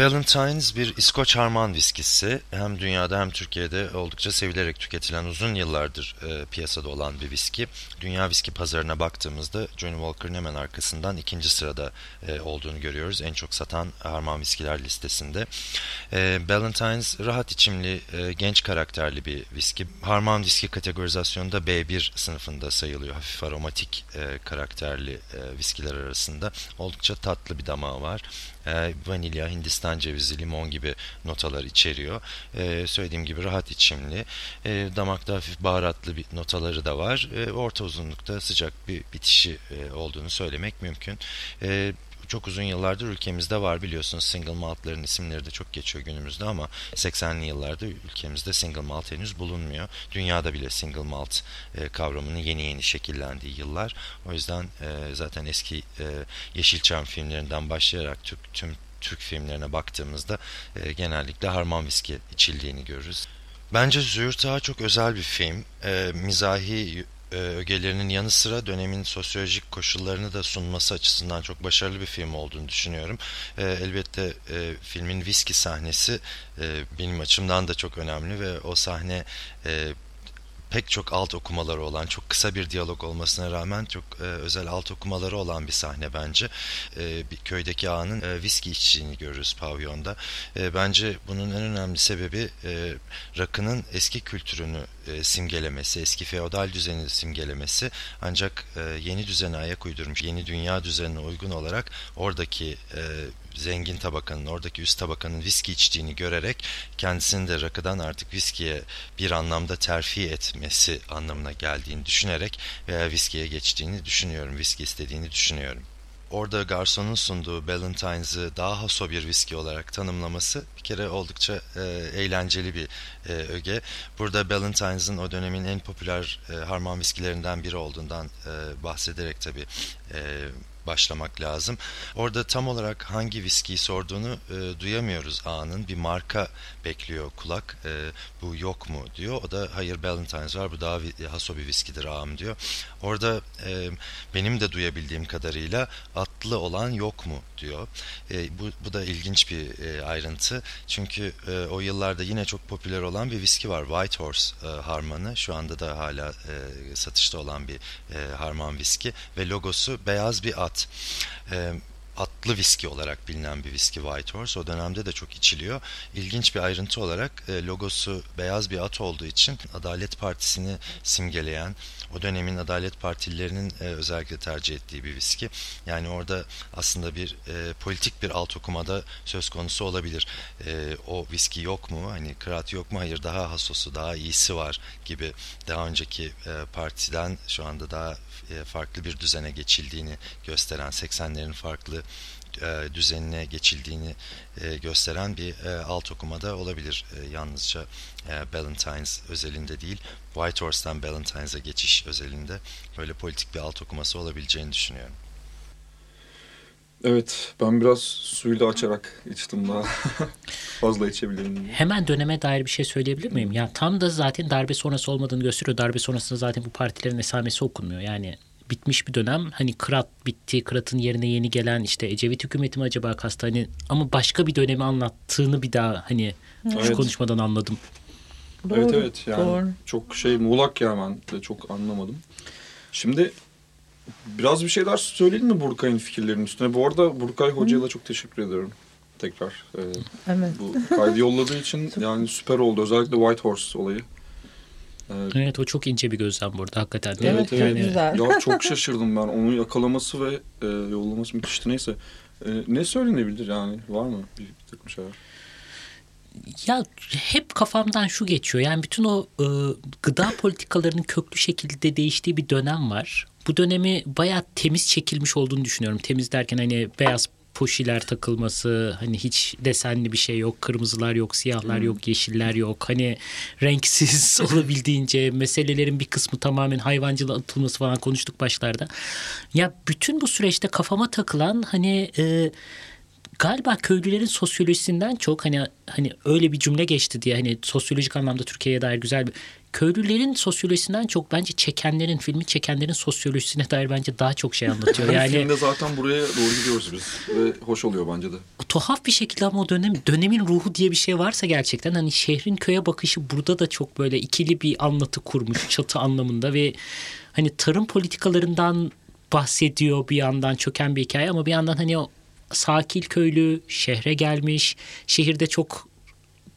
S6: Ballantines bir İskoç harman viskisi. Hem dünyada hem Türkiye'de oldukça sevilerek tüketilen uzun yıllardır e, piyasada olan bir viski. Dünya viski pazarına baktığımızda Johnny Walker'ın hemen arkasından ikinci sırada e, olduğunu görüyoruz. En çok satan harman viskiler listesinde. E, Ballantines rahat içimli, e, genç karakterli bir viski. Harman viski kategorizasyonunda B1 sınıfında sayılıyor. Hafif aromatik e, karakterli e, viskiler arasında. Oldukça tatlı bir damağı var. E, vanilya, hindistan cevizi, limon gibi notalar içeriyor. E, söylediğim gibi rahat içimli. E, damakta hafif baharatlı bir notaları da var. E, orta uzunlukta sıcak bir bitişi e, olduğunu söylemek mümkün. E, çok uzun yıllardır ülkemizde var biliyorsunuz single maltların isimleri de çok geçiyor günümüzde ama 80'li yıllarda ülkemizde single malt henüz bulunmuyor. Dünyada bile single malt e, kavramının yeni yeni şekillendiği yıllar. O yüzden e, zaten eski e, Yeşilçam filmlerinden başlayarak Türk, tüm Türk filmlerine baktığımızda e, genellikle harman viski içildiğini görürüz. Bence Züğürt Ağa çok özel bir film. E, mizahi e, ögelerinin yanı sıra dönemin sosyolojik koşullarını da sunması açısından çok başarılı bir film olduğunu düşünüyorum. E, elbette e, filmin viski sahnesi e, benim açımdan da çok önemli ve o sahne e, pek çok alt okumaları olan, çok kısa bir diyalog olmasına rağmen çok e, özel alt okumaları olan bir sahne bence. E, bir köydeki ağanın e, viski içtiğini görürüz pavyonda. E, bence bunun en önemli sebebi e, rakının eski kültürünü e, simgelemesi, eski feodal düzeni simgelemesi. Ancak e, yeni düzene ayak uydurmuş, yeni dünya düzenine uygun olarak oradaki e, zengin tabakanın, oradaki üst tabakanın viski içtiğini görerek kendisini de rakıdan artık viskiye bir anlamda terfi etmesi anlamına geldiğini düşünerek veya viskiye geçtiğini düşünüyorum, viski istediğini düşünüyorum. Orada garsonun sunduğu Ballantines''ı daha haso bir viski olarak tanımlaması bir kere oldukça e, eğlenceli bir e, öge. Burada Ballantines''ın o dönemin en popüler e, harman viskilerinden biri olduğundan e, bahsederek tabii e, başlamak lazım. Orada tam olarak hangi viskiyi sorduğunu e, duyamıyoruz A'nın. Bir marka bekliyor kulak. E, bu yok mu diyor. O da hayır Ballantines var bu daha haso bir viskidir ağam diyor. Orada e, benim de duyabildiğim kadarıyla atlı olan yok mu diyor. E, bu, bu da ilginç bir e, ayrıntı. Çünkü e, o yıllarda yine çok popüler olan bir viski var. White Horse e, harmanı. Şu anda da hala e, satışta olan bir e, harman viski. Ve logosu beyaz bir at. E, atlı viski olarak bilinen bir viski White Horse. O dönemde de çok içiliyor. İlginç bir ayrıntı olarak e, logosu beyaz bir at olduğu için Adalet Partisi'ni simgeleyen o dönemin Adalet Partililerinin e, özellikle tercih ettiği bir viski. Yani orada aslında bir e, politik bir alt okumada söz konusu olabilir. E, o viski yok mu? Hani kıraat yok mu? Hayır daha hasosu, daha iyisi var gibi daha önceki e, partiden şu anda daha e, farklı bir düzene geçildiğini gösteren 80'lerin farklı e, düzenine geçildiğini e, gösteren bir e, alt okumada olabilir. Yalnızca e, Ballantines özelinde değil, White Horse'dan Ballantines'a geçiş özelinde böyle politik bir alt okuması olabileceğini düşünüyorum.
S1: Evet ben biraz suyu da açarak içtim daha. *laughs* Fazla içebilirim. diye.
S2: Hemen döneme dair bir şey söyleyebilir miyim? Ya tam da zaten darbe sonrası olmadığını gösteriyor. Darbe sonrasında zaten bu partilerin esamesi okunmuyor. Yani bitmiş bir dönem. Hani Kırat bitti. Kırat'ın yerine yeni gelen işte Ecevit hükümeti mi acaba kastı? Hani ama başka bir dönemi anlattığını bir daha hani şu
S1: Evet.
S2: konuşmadan anladım.
S1: Evet
S3: Doğru,
S1: evet yani
S3: doğru.
S1: çok şey muğlak ya ben de çok anlamadım. Şimdi biraz bir şeyler söyleyelim mi Burkay'ın fikirlerinin üstüne? Bu arada Burkay Hoca'ya da çok teşekkür ediyorum tekrar. Ee,
S3: Evet.
S1: bu kaydı yolladığı için *laughs* yani süper oldu. Özellikle White Horse olayı. Ee,
S2: Evet o çok ince bir gözlem burada hakikaten. de.
S3: Evet,
S1: evet,
S3: çok
S1: evet.
S3: güzel.
S1: Ya *laughs* çok şaşırdım ben. Onu yakalaması ve e, yollaması müthişti. Neyse. E, ne söylenebilir yani? Var mı bir, bir takım şeyler?
S2: Ya hep kafamdan şu geçiyor. Yani bütün o e, gıda politikalarının köklü şekilde değiştiği bir dönem var. Bu dönemi bayağı temiz çekilmiş olduğunu düşünüyorum. Temiz derken hani beyaz poşiler takılması, hani hiç desenli bir şey yok, kırmızılar yok, siyahlar yok, yeşiller yok. Hani renksiz *laughs* olabildiğince meselelerin bir kısmı tamamen hayvancılığa atılması falan konuştuk başlarda. Ya bütün bu süreçte kafama takılan hani e, galiba köylülerin sosyolojisinden çok hani hani öyle bir cümle geçti diye hani sosyolojik anlamda Türkiye'ye dair güzel bir köylülerin sosyolojisinden çok bence çekenlerin filmi çekenlerin sosyolojisine dair bence daha çok şey anlatıyor. *laughs*
S1: Yani, filmde zaten buraya doğru gidiyoruz biz. Ve hoş oluyor bence de.
S2: tuhaf bir şekilde ama o dönem dönemin ruhu diye bir şey varsa gerçekten hani şehrin köye bakışı burada da çok böyle ikili bir anlatı kurmuş çatı anlamında ve hani tarım politikalarından bahsediyor bir yandan çöken bir hikaye ama bir yandan hani o sakil köylü şehre gelmiş. Şehirde çok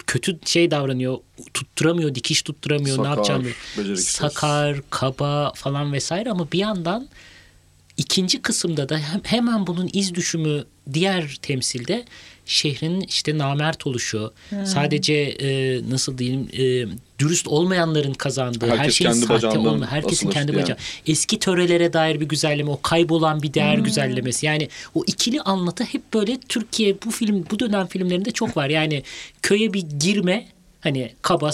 S2: kötü şey davranıyor. Tutturamıyor dikiş tutturamıyor. Ne
S1: Sakar,
S2: yapacağını
S1: beceriksiz.
S2: sakar kaba falan vesaire. Ama bir yandan İkinci kısımda da hem- hemen bunun iz düşümü diğer temsilde şehrin işte namert oluşu, sadece e, nasıl diyeyim e, dürüst olmayanların kazandığı, her
S1: Herkes
S2: şeyin
S1: kendi
S2: sahte olma, herkesin kendi bacağı. Eski törelere dair bir güzelleme, o kaybolan bir değer güzellemesi. Yani o ikili anlatı hep böyle Türkiye bu film bu dönem filmlerinde çok var. Yani köye bir girme Hani kaba,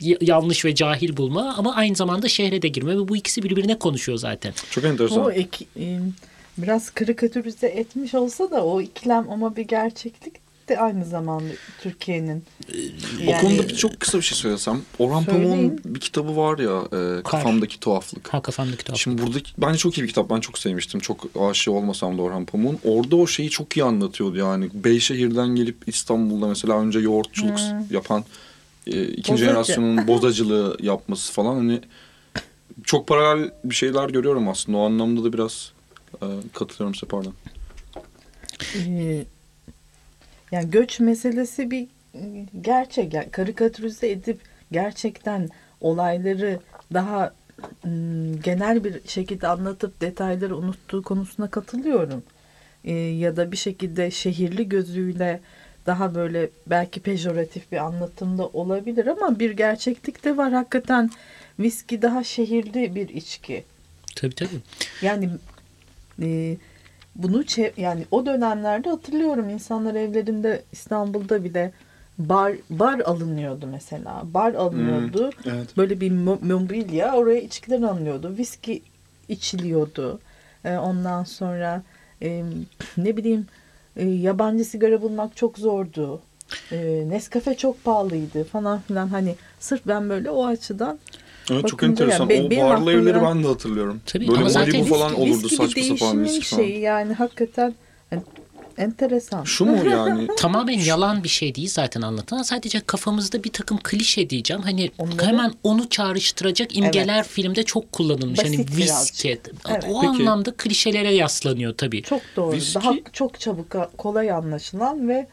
S2: y- yanlış ve cahil bulma ama aynı zamanda şehre de girme ve bu ikisi birbirine konuşuyor zaten.
S1: Çok enteresan.
S3: O ek, e, biraz karikatürize etmiş olsa da o ikilem ama bir gerçeklik de aynı zamanda Türkiye'nin.
S1: O konuda bir çok kısa bir şey söylesem. Orhan. Pamuk'un bir kitabı var ya e, Kafamdaki Tuhaflık.
S2: Ha kafamdaki tuhaf.
S1: Şimdi buradaki bence çok iyi bir kitap. Ben çok sevmiştim. Çok aşık olmasam da Orhan Pamuk'un. Orada o şeyi çok iyi anlatıyordu yani. Beyşehir'den gelip İstanbul'da mesela önce yoğurtçuluk yapan e, ikinci
S3: Bozacı.
S1: jenerasyonun *laughs* bozacılığı yapması falan hani çok paralel bir şeyler görüyorum aslında. O anlamda da biraz katılıyorum size pardon.
S3: e, yani göç meselesi bir gerçek. Yani karikatürize edip gerçekten olayları daha mm, genel bir şekilde anlatıp detayları unuttuğu konusuna katılıyorum. E, ya da bir şekilde şehirli gözüyle daha böyle belki pejoratif bir anlatımda olabilir ama bir gerçeklik de var hakikaten viski daha şehirli bir içki.
S2: Tabii tabii.
S3: Yani e, bunu yani o dönemlerde hatırlıyorum insanlar evlerinde İstanbul'da bile bar bar alınıyordu mesela. Bar alınıyordu.
S1: Evet.
S3: Böyle bir mo- mobilya oraya içkiler alınıyordu. Viski içiliyordu. E, ondan sonra e, *clears throat* ne bileyim e, yabancı sigara bulmak çok zordu. E, Nescafe çok pahalıydı falan filan hani sırf ben böyle o açıdan
S1: Evet çok enteresan.
S3: yani be-
S1: o barlı
S3: aklıma
S1: evleri ben de hatırlıyorum.
S2: Tabii,
S1: Böyle
S2: ama zaten
S1: Malibu falan
S3: viski-
S1: olurdu
S3: bir
S1: saçma sapan viski falan.
S3: şeyi yani hakikaten en- enteresan.
S1: Şu mu yani? *laughs*
S2: Tamamen yalan bir şey değil zaten anlatılan. Sadece kafamızda bir takım klişe diyeceğim. Hani
S3: Onları-
S2: hemen onu çağrıştıracak imgeler filmde çok kullanılmış. hani
S3: Basit
S2: viski.
S3: Evet.
S2: O
S1: Peki.
S2: anlamda klişelere yaslanıyor tabii.
S3: Çok doğru.
S1: Viski-
S3: Daha çok çabuk kolay anlaşılan ve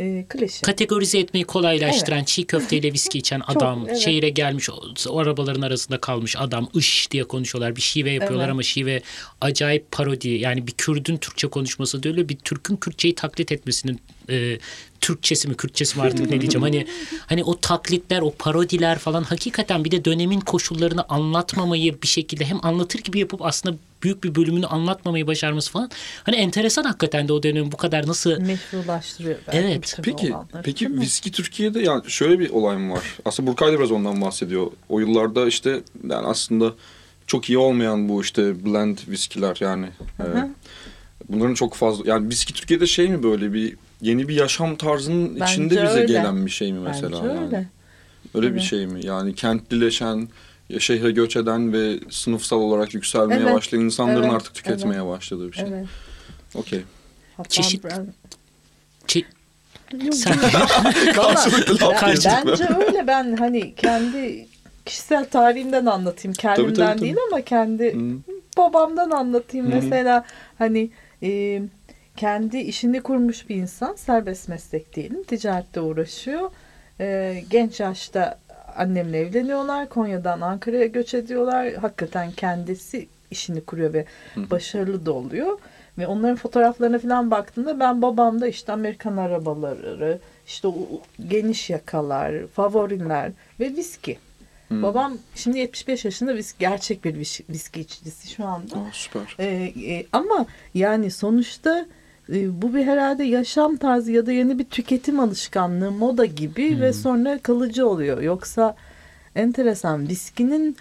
S3: e, klişe.
S2: Kategorize etmeyi kolaylaştıran çiğ köfteyle viski içen *laughs* adam,
S3: evet.
S2: şehire gelmiş o, o arabaların arasında kalmış adam, ış diye konuşuyorlar. Bir şive yapıyorlar
S3: Evet.
S2: ama şive acayip parodi. Yani bir Kürdün Türkçe konuşması değil öyle bir Türk'ün Kürtçeyi taklit etmesinin e, Türkçesi mi Kürtçesi mi artık ne diyeceğim. Hani hani o taklitler, o parodiler falan hakikaten bir de dönemin koşullarını anlatmamayı bir şekilde hem anlatır gibi yapıp aslında büyük bir bölümünü anlatmamayı başarması falan. Hani enteresan hakikaten de o dönem bu kadar nasıl
S3: Meşrulaştırıyor belki
S2: Evet.
S1: Peki,
S3: olanları,
S1: peki viski Türkiye'de yani şöyle bir olay mı var? Aslında Burkay da biraz ondan bahsediyor. O yıllarda işte yani aslında çok iyi olmayan bu işte blend viskiler yani. e, bunların çok fazla yani viski Türkiye'de şey mi böyle bir yeni bir yaşam tarzının
S3: Bence
S1: içinde bize
S3: öyle.
S1: gelen bir şey mi mesela?
S3: Bence
S1: yani?
S3: öyle.
S1: Öyle bir
S3: Evet.
S1: şey mi? Yani kentlileşen, şehre göç eden ve sınıfsal olarak yükselmeye
S3: Evet,
S1: başlayan insanların
S3: evet,
S1: artık tüketmeye başladığı bir şey.
S3: Evet.
S1: Okey.
S2: Çeşit- Sen *laughs*
S1: Karşılıklı laf geçtik be.
S3: bence öyle ben hani kendi kişisel tarihimden anlatayım. Kendimden
S1: tabii, tabii.
S3: değil ama kendi
S1: Hı.
S3: babamdan anlatayım.
S1: Hı.
S3: Mesela hani e, kendi işini kurmuş bir insan serbest meslek diyelim ticarette uğraşıyor. E, genç yaşta annemle evleniyorlar. Konya'dan Ankara'ya göç ediyorlar. Hakikaten kendisi işini kuruyor ve başarılı da oluyor. Ve onların fotoğraflarına falan baktığımda ben babamda işte Amerikan arabaları, işte o geniş yakalar, favoriler ve viski. Babam şimdi 75 yaşında viski, gerçek bir viski, içicisi şu anda.
S1: Aa, süper.
S3: Ee, e, ama yani sonuçta bu bir herhalde yaşam tarzı ya da yeni bir tüketim alışkanlığı, moda gibi ve sonra kalıcı oluyor. Yoksa enteresan viskinin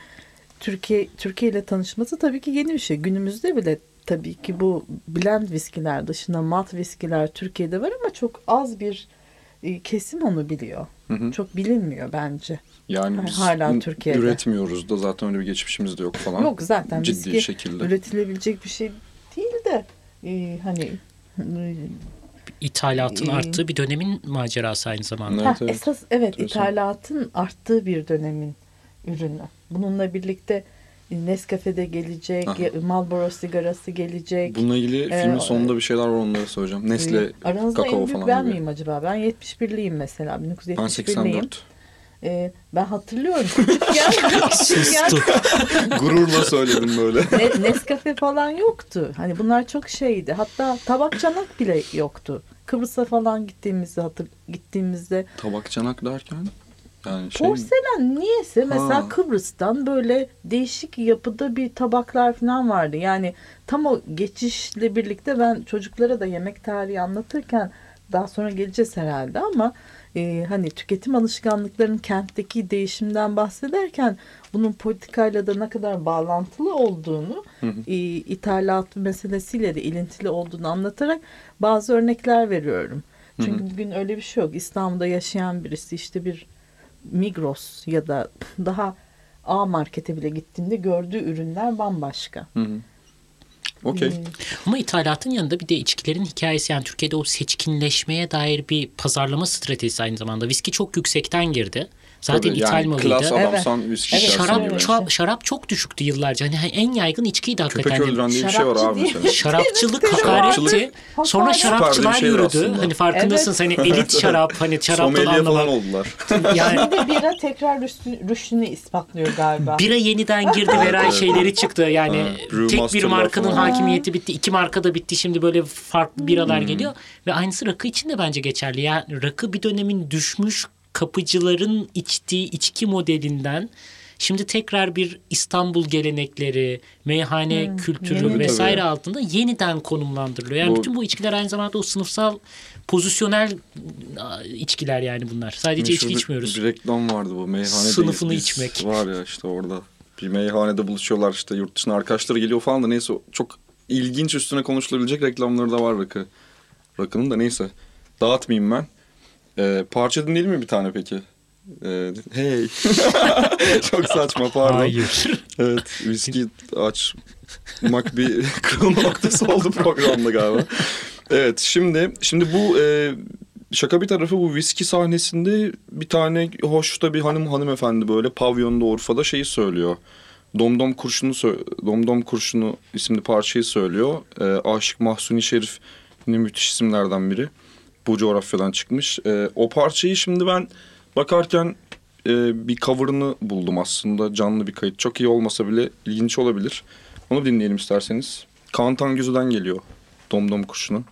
S3: Türkiye Türkiye ile tanışması tabii ki yeni bir şey. Günümüzde bile tabii ki bu blend viskiler dışında mat viskiler Türkiye'de var ama çok az bir e, kesim onu biliyor.
S1: Hı hı.
S3: Çok bilinmiyor bence.
S1: Yani biz
S3: hala Türkiye'de.
S1: üretmiyoruz da zaten öyle bir geçmişimiz de yok falan.
S3: Yok zaten
S1: Ciddi şekilde.
S3: üretilebilecek bir şey değil de e, hani
S2: ithalatın
S3: Ee,
S2: arttığı bir dönemin macerası aynı zamanda.
S1: Evet,
S3: ha,
S1: evet.
S3: esas evet ithalatın arttığı bir dönemin ürünü. Bununla birlikte Nescafe'de gelecek,
S1: Aha.
S3: Marlboro sigarası gelecek.
S1: Bununla ilgili
S3: Ee,
S1: filmin sonunda bir şeyler var onları söyleyeceğim. Nesle
S3: E, Aranızda
S1: kakao
S3: en büyük
S1: falan
S3: ben
S1: gibi.
S3: miyim acaba? Ben 71'liyim mesela.
S1: Ben
S3: 1971'liyim.
S1: 84.
S3: E, ben hatırlıyorum. Küçükken, *laughs* küçükken. *laughs*
S1: Gururla söyledim böyle.
S3: Ne- Nescafe falan yoktu. Hani bunlar çok şeydi. Hatta tabak çanak bile yoktu. Kıbrıs'a falan gittiğimizde hatır gittiğimizde
S1: Tabak çanak derken yani şey
S3: porselen niyeyse mesela
S1: Ha.
S3: Kıbrıs'tan böyle değişik yapıda bir tabaklar falan vardı. Yani tam o geçişle birlikte ben çocuklara da yemek tarihi anlatırken daha sonra geleceğiz herhalde ama e, hani tüketim alışkanlıklarının kentteki değişimden bahsederken bunun politikayla da ne kadar bağlantılı olduğunu e, ithalat meselesiyle de ilintili olduğunu anlatarak bazı örnekler veriyorum. Çünkü bugün öyle bir şey yok. İstanbul'da yaşayan birisi işte bir Migros ya da *laughs* daha A markete bile gittiğinde gördüğü ürünler bambaşka.
S1: Hı hı. Okey.
S3: Ee,
S2: Ama ithalatın yanında bir de içkilerin hikayesi yani Türkiye'de o seçkinleşmeye dair bir pazarlama stratejisi aynı zamanda. Viski çok yüksekten girdi. Zaten
S1: Tabii,
S2: ithal
S1: yani
S2: malıydı.
S1: klas
S3: Evet.
S1: viski
S3: Evet,
S2: Şarap,
S1: gibi.
S2: çok, şarap çok düşüktü yıllarca. Hani en yaygın içkiydi
S1: Köpek
S2: hakikaten.
S1: öldüren diye bir şey var abi mesela.
S2: Şarapçılık
S3: Evet,
S2: hakaretti.
S3: evet.
S2: Sonra şarapçılar yürüdü.
S1: aslında.
S2: Hani farkındasın hani elit şarap hani *laughs* şaraptan anlamak.
S1: oldular. *laughs*
S2: Yani
S3: de bira tekrar rüştü- rüştünü ispatlıyor galiba.
S2: bira yeniden girdi veren *laughs*
S1: Evet.
S2: şeyleri çıktı. Yani tek bir markanın
S1: falan.
S2: hakimiyeti bitti. iki marka da bitti. Şimdi böyle farklı biralar geliyor. Ve aynısı rakı için de bence geçerli. Yani rakı bir dönemin düşmüş kapıcıların içtiği içki modelinden şimdi tekrar bir İstanbul gelenekleri, meyhane hmm, kültürü
S3: yeni.
S2: vesaire
S1: Tabii.
S2: altında yeniden konumlandırılıyor. Yani
S1: bu,
S2: bütün bu içkiler aynı zamanda o sınıfsal pozisyonel ıı, içkiler yani bunlar. Sadece içki içmiyoruz.
S1: Bir reklam vardı bu meyhane
S2: sınıfını
S1: değil,
S2: içmek.
S1: Var ya işte orada bir meyhanede buluşuyorlar işte yurt dışına arkadaşları geliyor falan da neyse çok
S7: ilginç üstüne konuşulabilecek reklamları da var rakı. Rakının da neyse dağıtmayayım ben. Ee, parça dinleyelim mi bir tane peki? Ee, hey. *laughs* Çok saçma pardon.
S2: Hayır.
S7: Evet viski açmak bir *laughs* kırılma noktası oldu programda galiba. Evet şimdi şimdi bu e, şaka bir tarafı bu viski sahnesinde bir tane hoş da bir hanım hanımefendi böyle pavyonda Urfa'da şeyi söylüyor. Domdom kurşunu Domdom kurşunu isimli parçayı söylüyor. E, Aşık Mahsuni Şerif yine müthiş isimlerden biri bu coğrafyadan çıkmış. E, o parçayı şimdi ben bakarken e, bir cover'ını buldum aslında canlı bir kayıt. Çok iyi olmasa bile ilginç olabilir. Onu dinleyelim isterseniz. Kaan Tangözü'den geliyor Domdom
S1: Kuşu'nu.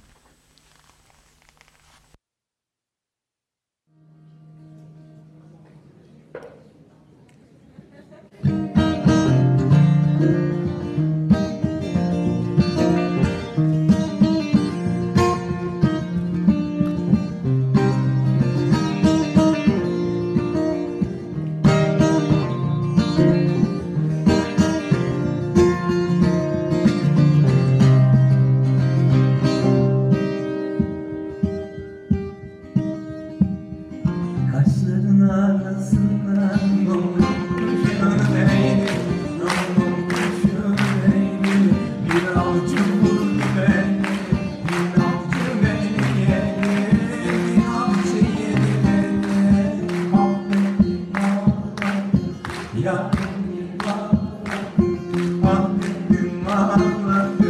S7: Mama.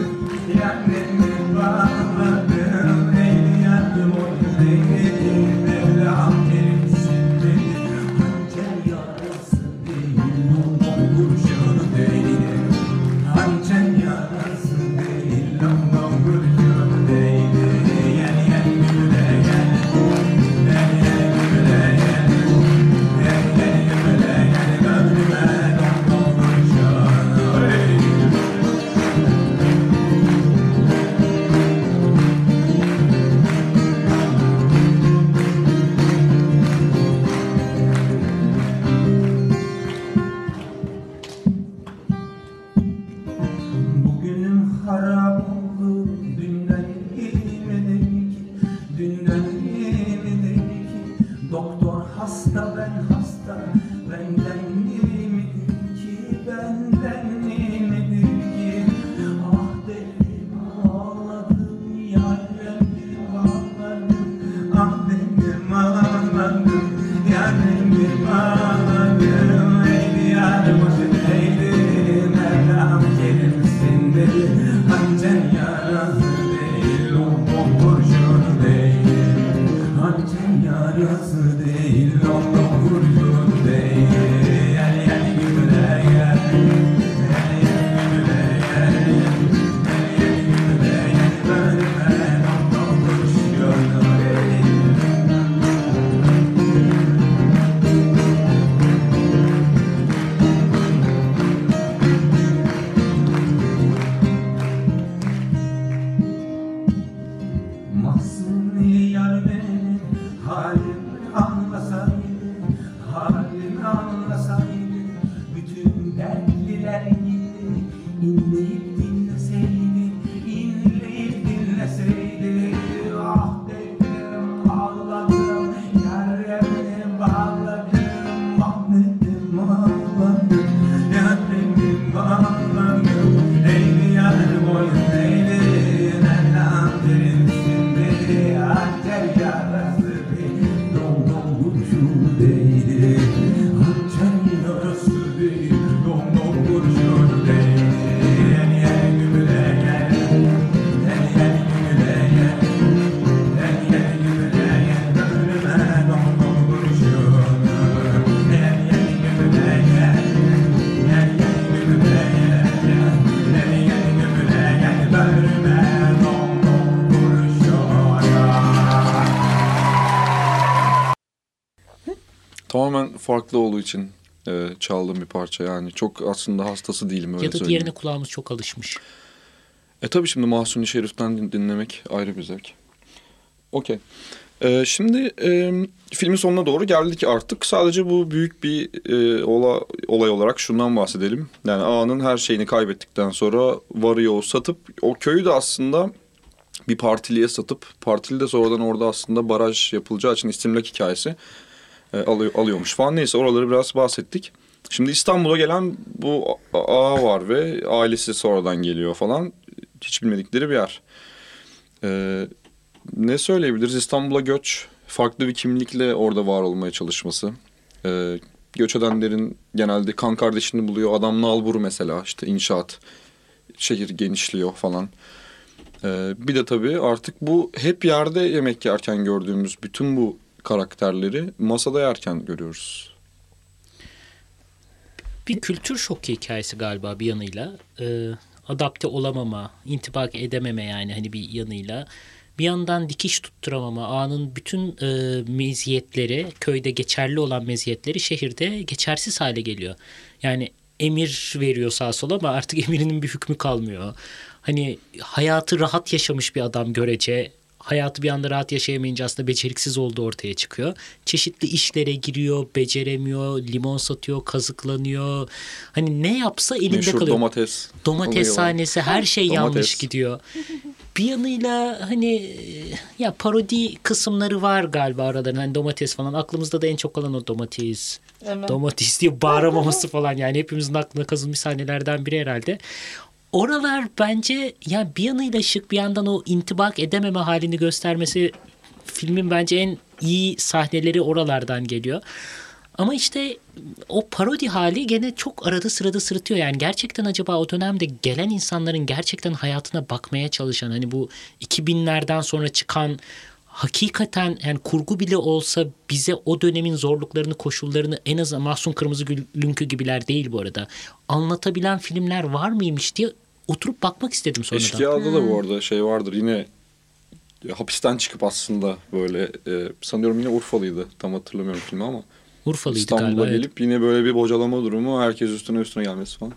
S7: farklı olduğu için e, çaldığım bir parça yani. Çok aslında hastası değilim öyle
S2: Ya da
S7: söyleyeyim.
S2: diğerine kulağımız çok alışmış.
S7: E tabii şimdi Mahsuni Şerif'ten dinlemek ayrı bir zevk. Okey.
S1: E, şimdi e, filmin sonuna doğru geldik artık. Sadece bu büyük bir e, ola, olay olarak şundan bahsedelim. Yani ağanın her şeyini kaybettikten sonra varıyor satıp o köyü de aslında bir partiliye satıp partili de sonradan orada aslında baraj yapılacağı için istimlak hikayesi alıyor, alıyormuş falan. Neyse oraları biraz bahsettik. Şimdi İstanbul'a gelen bu ağa var ve ailesi sonradan geliyor falan. Hiç bilmedikleri bir yer. Ee, ne söyleyebiliriz? İstanbul'a göç, farklı bir kimlikle orada var olmaya çalışması. Ee, göç edenlerin genelde kan kardeşini buluyor. Adam nalbur mesela işte inşaat. Şehir genişliyor falan. Ee, bir de tabii artık bu hep yerde yemek yerken gördüğümüz bütün bu karakterleri masada yerken görüyoruz.
S2: Bir kültür şoku hikayesi galiba bir yanıyla. Ee, adapte olamama, intibak edememe yani hani bir yanıyla. Bir yandan dikiş tutturamama, ağanın bütün e, meziyetleri, köyde geçerli olan meziyetleri şehirde geçersiz hale geliyor. Yani emir veriyor sağa sola ama artık *laughs* emirinin bir hükmü kalmıyor. Hani hayatı rahat yaşamış bir adam görece hayatı bir anda rahat yaşayamayınca aslında beceriksiz olduğu ortaya çıkıyor. Çeşitli işlere giriyor, beceremiyor, limon satıyor, kazıklanıyor. Hani ne yapsa elinde
S1: Meşhur
S2: kalıyor.
S1: domates.
S2: Domates sahnesi her şey
S1: Domates.
S2: yanlış gidiyor. Bir yanıyla hani ya parodi kısımları var galiba aradan. Hani domates falan aklımızda da en çok kalan o domates.
S3: Evet.
S2: Domates diye bağıramaması falan yani hepimizin aklına kazınmış sahnelerden biri herhalde. Oralar bence ya bir yanıyla şık bir yandan o intibak edememe halini göstermesi filmin bence en iyi sahneleri oralardan geliyor. Ama işte o parodi hali gene çok arada sırada sırıtıyor. Yani gerçekten acaba o dönemde gelen insanların gerçekten hayatına bakmaya çalışan hani bu 2000'lerden sonra çıkan hakikaten yani kurgu bile olsa bize o dönemin zorluklarını, koşullarını en azından Mahsun Kırmızı Lünkü gibiler değil bu arada. Anlatabilen filmler var mıymış diye oturup bakmak istedim sonradan.
S1: Eşkıya'da da bu arada şey vardır yine hapisten çıkıp aslında böyle e, sanıyorum yine Urfalıydı tam hatırlamıyorum filmi ama
S2: Urfalıydı
S1: İstanbul'a
S2: galiba. evet.
S1: gelip yine böyle bir bocalama durumu herkes üstüne üstüne gelmesi falan.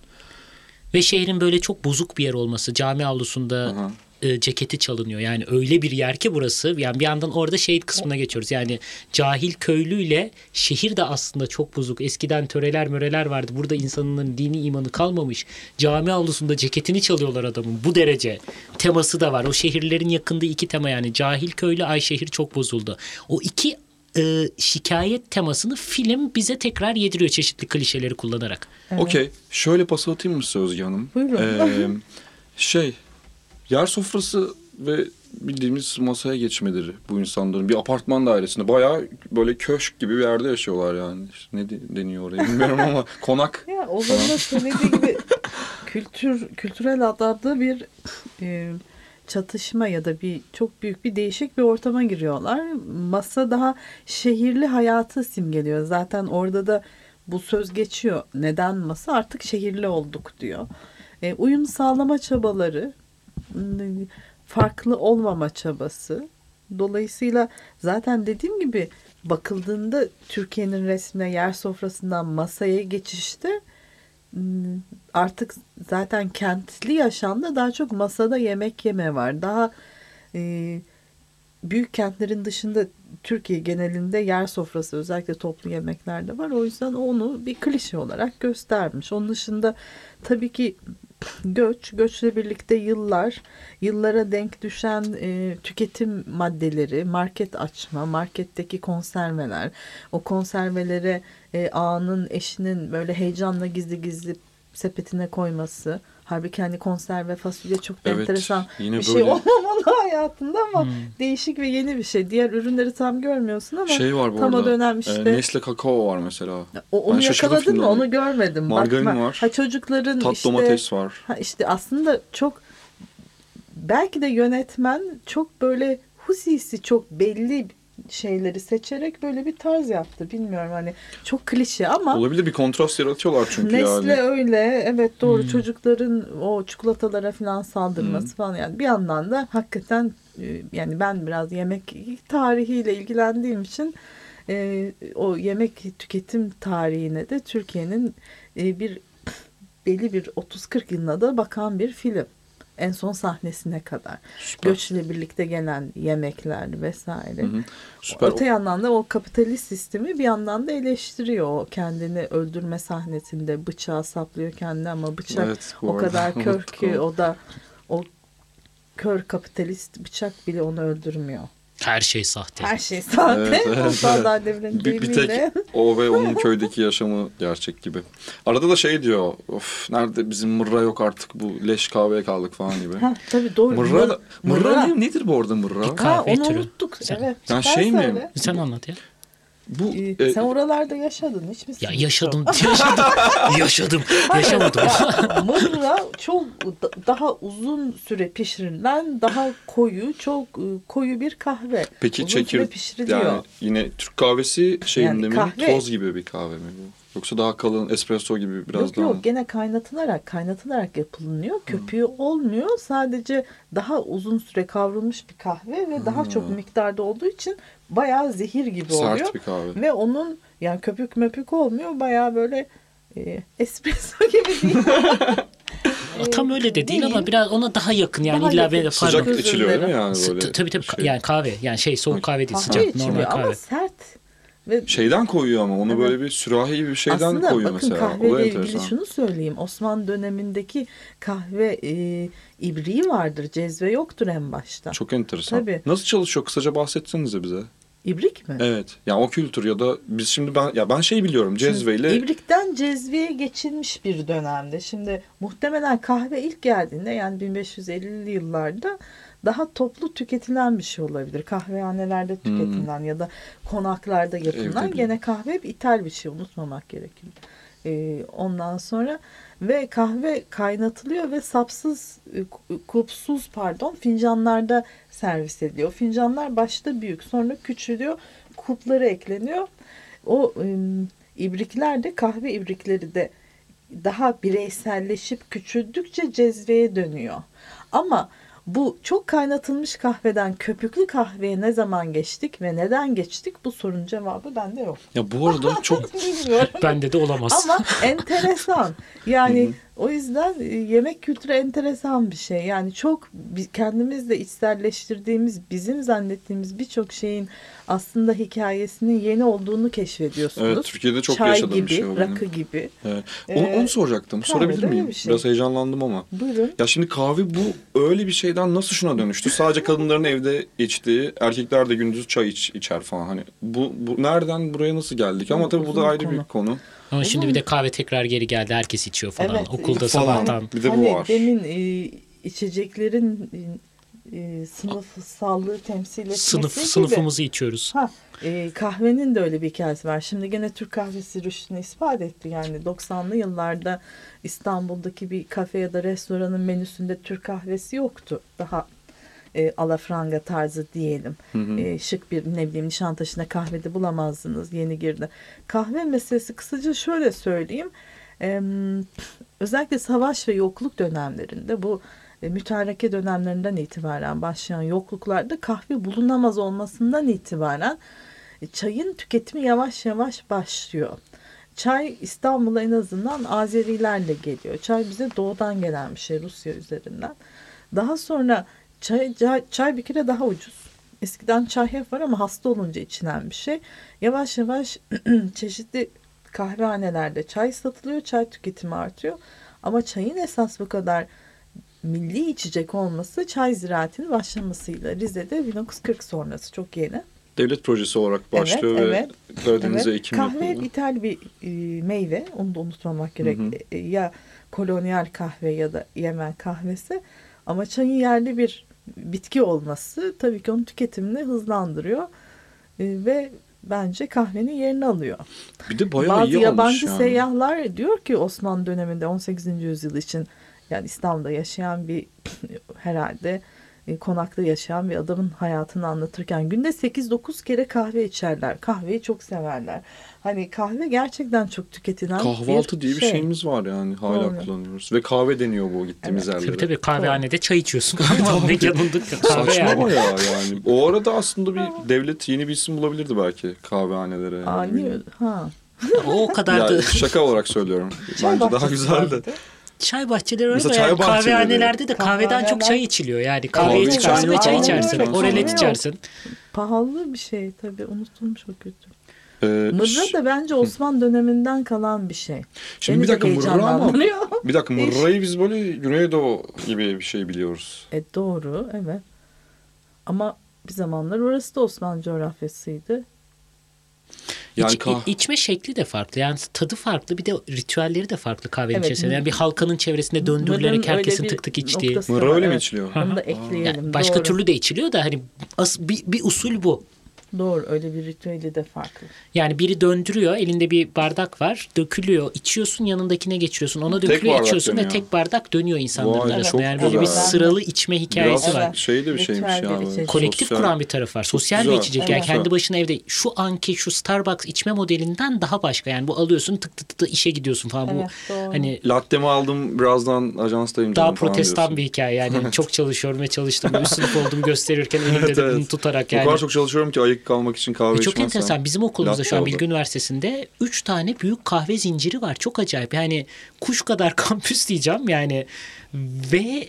S2: Ve şehrin böyle çok bozuk bir yer olması. Cami avlusunda
S1: Aha.
S2: E, ceketi çalınıyor. Yani öyle bir yer ki burası. Yani bir yandan orada şehir kısmına geçiyoruz. Yani cahil köylüyle şehir de aslında çok bozuk. Eskiden töreler möreler vardı. Burada insanın dini imanı kalmamış. Cami avlusunda ceketini çalıyorlar adamın. Bu derece teması da var. O şehirlerin yakındığı iki tema yani. Cahil köylü ay şehir çok bozuldu. O iki e, şikayet temasını film bize tekrar yediriyor çeşitli klişeleri kullanarak.
S1: Okey. Şöyle pas atayım mı size Özge Hanım?
S3: Buyurun.
S1: Ee, şey, yer sofrası ve bildiğimiz masaya geçmeleri bu insanların bir apartman dairesinde bayağı böyle köşk gibi bir yerde yaşıyorlar yani. İşte ne de- deniyor oraya bilmiyorum ama *laughs* konak.
S3: Ya Ozan'ın da söylediği gibi kültür kültürel adapta bir e, çatışma ya da bir çok büyük bir değişik bir ortama giriyorlar. Masa daha şehirli hayatı simgeliyor. Zaten orada da bu söz geçiyor. Neden masa? Artık şehirli olduk diyor. E, uyum sağlama çabaları, farklı olmama çabası. Dolayısıyla zaten dediğim gibi bakıldığında Türkiye'nin resmine yer sofrasından masaya geçişte m, artık zaten kentli yaşamda daha çok masada yemek yeme var. Daha e, büyük kentlerin dışında Türkiye genelinde yer sofrası özellikle toplu yemeklerde var. O yüzden onu bir klişe olarak göstermiş. Onun dışında tabii ki göç, göçle birlikte yıllar, yıllara denk düşen e, tüketim maddeleri, market açma, marketteki konserveler, o konservelere e, ağanın, eşinin böyle heyecanla gizli gizli sepetine koyması. Halbuki hani konserve fasulye çok da
S1: Evet,
S3: enteresan
S1: yine
S3: bir şey
S1: böyle-
S3: olmamalı *laughs* hayatında ama değişik ve yeni bir şey. Diğer ürünleri tam görmüyorsun ama
S1: Şey var bu
S3: tam o
S1: arada.
S3: dönem
S1: e,
S3: işte.
S1: Nesle kakao var mesela.
S3: o, onu
S1: Ben
S3: yakaladın mı? Onu görmedim.
S1: Margarin
S3: Bakma.
S1: var.
S3: Ha çocukların
S1: Tat
S3: işte
S1: domates var.
S3: ha işte aslında çok belki de yönetmen çok böyle husisi çok belli şeyleri seçerek böyle bir tarz yaptı. Bilmiyorum hani çok klişe ama
S1: Olabilir bir kontrast yaratıyorlar çünkü
S3: Nesle
S1: yani.
S3: öyle evet doğru
S2: Hmm.
S3: çocukların o çikolatalara falan saldırması
S1: Hmm.
S3: falan yani bir yandan da hakikaten e, yani ben biraz yemek tarihiyle ilgilendiğim için e, o yemek tüketim tarihine de Türkiye'nin e, bir *clears throat* belli bir 30-40 yılına da bakan bir film. En son sahnesine kadar.
S1: Süper.
S3: Göçle birlikte gelen yemekler vesaire.
S1: Hı hı. Süper.
S3: Öte yandan da o kapitalist sistemi bir yandan da eleştiriyor. O kendini öldürme sahnesinde bıçağı saplıyor kendine ama bıçak
S1: Evet,
S3: o kadar *laughs* kör ki o da o kör kapitalist bıçak bile onu öldürmüyor.
S2: Her şey sahte.
S3: Her şey sahte.
S1: Evet, evet,
S3: da devrin
S1: Bir, bir tek o ve onun *laughs* köydeki yaşamı gerçek gibi. Arada da şey diyor. Of nerede bizim mırra yok artık bu leş kahveye kaldık falan gibi.
S3: Ha, tabii doğru.
S1: Mırra, mırra,
S3: mırra.
S1: ne- nedir bu arada mırra?
S2: Bir
S3: Ha,
S2: kahve
S3: onu
S2: türü.
S3: unuttuk.
S2: Sen-
S3: Evet.
S1: Yani
S3: Sen
S1: şey mi?
S2: Sen anlat ya.
S1: Bu
S3: Ee,
S1: e,
S3: Sen oralarda yaşadın hiç misin?
S2: Ya yaşadım, *laughs* yaşadım, yaşadım, yaşamadım. *laughs*
S3: Mırra çok da- daha uzun süre pişirilen, daha koyu, çok e, koyu bir kahve.
S1: peki
S3: uzun
S1: çekir
S3: pişiriliyor.
S1: yani yine Türk kahvesi şeyinde
S3: Yani
S1: mi?
S3: kahve-
S1: Toz gibi bir kahve mi bu? Yoksa daha kalın espresso gibi biraz
S3: yok
S1: daha mı?
S3: yok gene kaynatılarak kaynatılarak yapılınıyor. Köpüğü olmuyor. Sadece daha uzun süre kavrulmuş bir kahve ve daha çok miktarda olduğu için bayağı zehir gibi oluyor.
S1: Sert bir kahve.
S3: Ve onun yani köpük möpük olmuyor. Bayağı böyle e, espresso *laughs* gibi değil.
S2: Tam öyle de değil ama biraz ona daha yakın yani
S3: Daha
S2: illa
S3: yakın.
S1: Sıcak
S3: Özür
S1: içiliyor değil mi yani böyle?
S2: Tabii tabii
S1: şey?
S2: yani kahve yani şey soğuk kahve değil
S3: Kahve
S2: sıcak
S3: içiliyor
S2: normal
S3: ama
S2: kahve.
S3: sert. Ve
S1: Şeyden koyuyor ama onu
S3: Evet.
S1: böyle bir sürahi gibi bir şeyden
S3: Aslında
S1: koyuyor
S3: bakın
S1: mesela. O da
S3: kahveyle ilgili şunu söyleyeyim. Osmanlı dönemindeki kahve e, ibriği vardır. Cezve yoktur en başta.
S1: Çok enteresan.
S3: Tabii.
S1: Nasıl çalışıyor? Kısaca bahsetsenize bize.
S3: İbrik mi?
S1: Evet. Yani o kültür ya da biz şimdi ben ya ben şey biliyorum cezveyle
S3: İbrikten cezveye geçilmiş bir dönemde. Şimdi muhtemelen kahve ilk geldiğinde yani 1550'li yıllarda daha toplu tüketilen bir şey olabilir. Kahvehanelerde tüketilen ya da konaklarda yapılan
S1: Hmm. Evde
S3: gene kahve hep ithal bir şey unutmamak gerekir. Ee, ondan sonra ve kahve kaynatılıyor ve sapsız e, ku- kupsuz pardon fincanlarda servis ediliyor. Fincanlar başta büyük sonra küçülüyor. Kupları ekleniyor. O ibrikler de kahve ibrikleri de daha bireyselleşip küçüldükçe cezveye dönüyor. Ama bu çok kaynatılmış kahveden köpüklü kahveye ne zaman geçtik ve neden geçtik bu sorunun cevabı bende yok.
S1: ya bu arada çok. *laughs* *laughs*
S2: Bende de olamaz.
S3: Ama enteresan. Yani o yüzden e, yemek kültürü enteresan bir şey. Yani çok kendimizle içselleştirdiğimiz, bizim zannettiğimiz birçok şeyin aslında hikayesinin yeni olduğunu keşfediyorsunuz.
S1: evet Türkiye'de çok
S3: Çay
S1: yaşadığım
S3: gibi,
S1: bir şey o benim.
S3: rakı gibi.
S1: Evet. Onu,
S3: Ee,
S1: onu soracaktım.
S3: kahve
S1: Sorabilir miyim?
S3: bir şey.
S1: Biraz heyecanlandım ama.
S3: Buyurun.
S1: Ya şimdi kahve bu öyle bir şeyden nasıl şuna dönüştü? Sadece kadınların evde içtiği, erkekler de gündüz çay iç, içer falan. Hani bu, bu nereden buraya nasıl geldik? Ama tabii bu da ayrı
S3: konu.
S1: bir konu.
S2: Ama şimdi bir de kahve tekrar geri geldi. Herkes içiyor falan.
S3: Evet,
S2: Okulda
S1: falan.
S2: sabahtan.
S1: Bir de bu
S3: hani
S1: var.
S3: demin e, içeceklerin e, e, sınıfsallığı temsil etmesi
S2: Sınıf,
S3: gibi.
S2: sınıfımızı içiyoruz.
S3: Ha, e, kahvenin de öyle bir hikayesi var. Şimdi gene Türk kahvesi rüştünü ispat etti. Yani 90'lı yıllarda İstanbul'daki bir kafe ya da restoranın menüsünde Türk kahvesi yoktu. Daha e, alafranga tarzı diyelim. E, şık bir ne bileyim Nişantaşı'nda kahvede bulamazdınız yeni girdi. Kahve meselesi kısaca şöyle söyleyeyim. E, özellikle savaş ve yokluk dönemlerinde bu e, mütareke dönemlerinden itibaren başlayan yokluklarda kahve bulunamaz olmasından itibaren e, çayın tüketimi yavaş yavaş başlıyor. Çay İstanbul'a en azından Azerilerle geliyor. Çay bize doğudan gelen bir şey Rusya üzerinden. Daha sonra çay, çay, çay bir kere daha ucuz. Eskiden çay hep var ama hasta olunca içilen bir şey. Yavaş yavaş *clears throat* çeşitli kahvehanelerde çay satılıyor. Çay tüketimi artıyor. Ama çayın esas bu kadar milli içecek olması çay ziraatinin başlamasıyla Rize'de 1940 sonrası çok yeni.
S1: Devlet projesi olarak başlıyor
S3: evet.
S1: ve Karadeniz'e
S3: Evet,
S1: ekim
S3: kahve
S1: yapıldı.
S3: ithal bir e, meyve. Onu da unutmamak gerek.
S1: Hı hı.
S3: E, ya kolonyal kahve ya da Yemen kahvesi. Ama çayın yerli bir bitki olması tabii ki onun tüketimini hızlandırıyor. E, ve bence kahvenin yerini alıyor.
S1: Bir de bayağı
S3: Bazı
S1: iyi
S3: yabancı
S1: yani.
S3: seyyahlar diyor ki Osmanlı döneminde 18. yüzyıl için yani İstanbul'da yaşayan bir *clears throat* herhalde e, konakta yaşayan bir adamın hayatını anlatırken günde 8-9 kere kahve içerler. Kahveyi çok severler. Hani kahve gerçekten çok tüketilen
S1: Kahvaltı
S3: bir
S1: diye bir
S3: şey.
S1: şeyimiz var yani hala
S3: Doğru.
S1: kullanıyoruz. Ve kahve deniyor bu gittiğimiz
S3: Evet.
S1: yerlere.
S2: Tabii tabii kahvehanede çay içiyorsun. *laughs* Mekanında kahve
S1: Saçma
S2: yani.
S1: ya yani. O arada aslında bir devlet yeni bir isim bulabilirdi belki kahvehanelere. Yani.
S3: Ani, ha.
S2: O kadar da
S1: Ya şaka olarak söylüyorum. Bence daha
S3: bahçesi
S1: güzel de.
S3: vardı.
S2: Çay bahçeleri var
S1: Mesela
S2: yani kahvehanelerde de kahveden çok çay içiliyor. Yani kahveyi
S1: Kahve
S2: çıkarsın ve çay içersin.
S3: Yok.
S2: içersin.
S3: Pahalı bir şey tabii unutulmuş o kötü.
S1: Ee,
S3: Mırra da bence Osmanlı döneminden kalan bir şey.
S1: Şimdi
S3: Beni
S1: bir dakika mırra ama bir dakika mırrayı biz böyle Güneydoğu gibi bir şey biliyoruz.
S3: E doğru evet. Ama bir zamanlar orası da Osmanlı coğrafyasıydı.
S1: Yani
S2: İç-
S1: kah-
S2: içme şekli de farklı. Yani tadı farklı. Bir de ritüelleri de farklı kahvenin
S3: Evet,
S2: içerisinde. Yani bir halkanın çevresinde döndürülerek herkesin tık tık içtiği.
S1: Mırra öyle mi içiliyor?
S3: Onu da
S2: Yani
S3: ekleyelim.
S2: başka
S3: doğru.
S2: türlü de içiliyor da hani as, bir, bir usul bu.
S3: Doğru öyle bir ritüeli de farklı.
S2: Yani biri döndürüyor, elinde bir bardak var, dökülüyor, içiyorsun, yanındakine geçiriyorsun. Ona
S1: Tek
S2: dökülüyor,
S1: bardak
S2: içiyorsun
S1: dönüyor.
S2: ve tek bardak dönüyor insanların
S1: Vay,
S2: arasında. Yani böyle bir sıralı içme hikayesi
S1: Biraz
S2: var.
S1: Şey de bir şeymiş
S3: Ritüel
S1: ya.
S3: şey.
S2: Kolektif
S1: sosyal-
S2: kuran bir taraf var. Sosyal
S1: güzel.
S2: bir içecek. Yani
S3: Evet.
S2: kendi başına evde şu anki şu Starbucks içme modelinden daha başka. Yani bu alıyorsun tık tık tık tık işe gidiyorsun falan.
S3: Evet,
S2: bu
S3: doğru.
S2: hani
S1: Lattemi aldım birazdan ajanstayım.
S2: daha protestan
S1: diyorsun.
S2: bir hikaye. Yani *laughs* çok çalışıyorum ve çalıştım. Üst sınıf olduğumu gösterirken elimde
S1: Evet,
S2: de
S1: evet.
S2: bunu tutarak
S1: O
S2: yani.
S1: kadar çok çalışıyorum ki ayık kalmak için kahve
S2: Ve çok enteresan. Bizim okulumuzda şu an Bilgi
S1: oldu.
S2: Üniversitesi'nde 3 tane büyük kahve zinciri var. Çok acayip. Yani kuş kadar *laughs* kampüs diyeceğim yani. Ve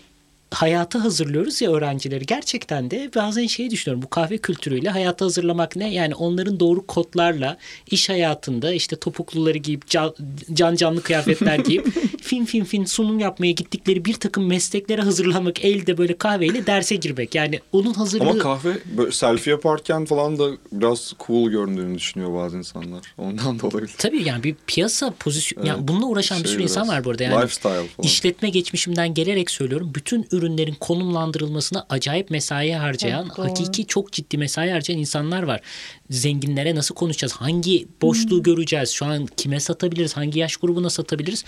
S2: hayata hazırlıyoruz ya öğrencileri. Gerçekten de bazen şey düşünüyorum. Bu kahve kültürüyle hayata hazırlamak ne? Yani onların doğru kodlarla iş hayatında işte topukluları giyip can, can canlı kıyafetler giyip fin fin fin sunum yapmaya gittikleri bir takım mesleklere hazırlanmak elde böyle kahveyle derse girmek. Yani onun hazırlığı
S1: Ama kahve böyle selfie yaparken falan da biraz cool göründüğünü düşünüyor bazı insanlar. Ondan *laughs* da olabilir.
S2: Tabii yani bir piyasa pozisyon
S1: Evet.
S2: yani bununla uğraşan bir
S1: Şey
S2: sürü insan var burada yani.
S1: lifestyle falan.
S2: İşletme geçmişimden gelerek söylüyorum. Bütün ürünlerin konumlandırılmasına acayip mesai harcayan,
S3: Evet, doğru.
S2: hakiki çok ciddi mesai harcayan insanlar var. Zenginlere nasıl konuşacağız? Hangi boşluğu göreceğiz? Şu an kime satabiliriz? Hangi yaş grubuna satabiliriz?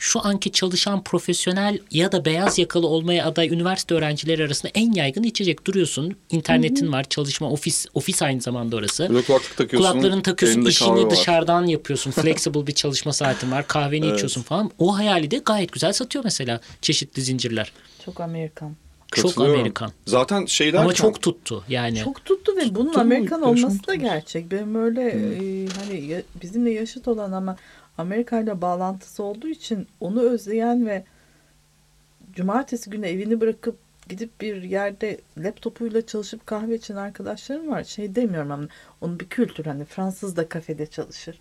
S2: Şu anki çalışan profesyonel ya da beyaz yakalı olmaya aday üniversite öğrencileri arasında en yaygın içecek duruyorsun. İnternetin var, çalışma ofis ofis aynı zamanda orası.
S1: Böyle kulaklık takıyorsun.
S2: Kulaklarını takıyorsun, işini
S1: var.
S2: dışarıdan yapıyorsun. *laughs* Flexible bir çalışma saatin var. Kahveni
S1: Evet.
S2: içiyorsun falan. O hayali de gayet güzel satıyor mesela çeşitli zincirler.
S3: Çok Amerikan.
S2: Çok. Amerikan.
S1: Zaten şey derken...
S2: Ama çok tuttu yani.
S3: Çok tuttu ve bunun
S1: Tuttu mu?
S3: Amerikan olması da
S1: tutmuş.
S3: gerçek. Benim öyle e, hani ya- bizimle yaşıt olan ama Amerika ile bağlantısı olduğu için onu özleyen ve cumartesi günü evini bırakıp gidip bir yerde laptopuyla çalışıp kahve içen arkadaşlarım var. Şey demiyorum ama onun bir kültür hani Fransız da kafede çalışır.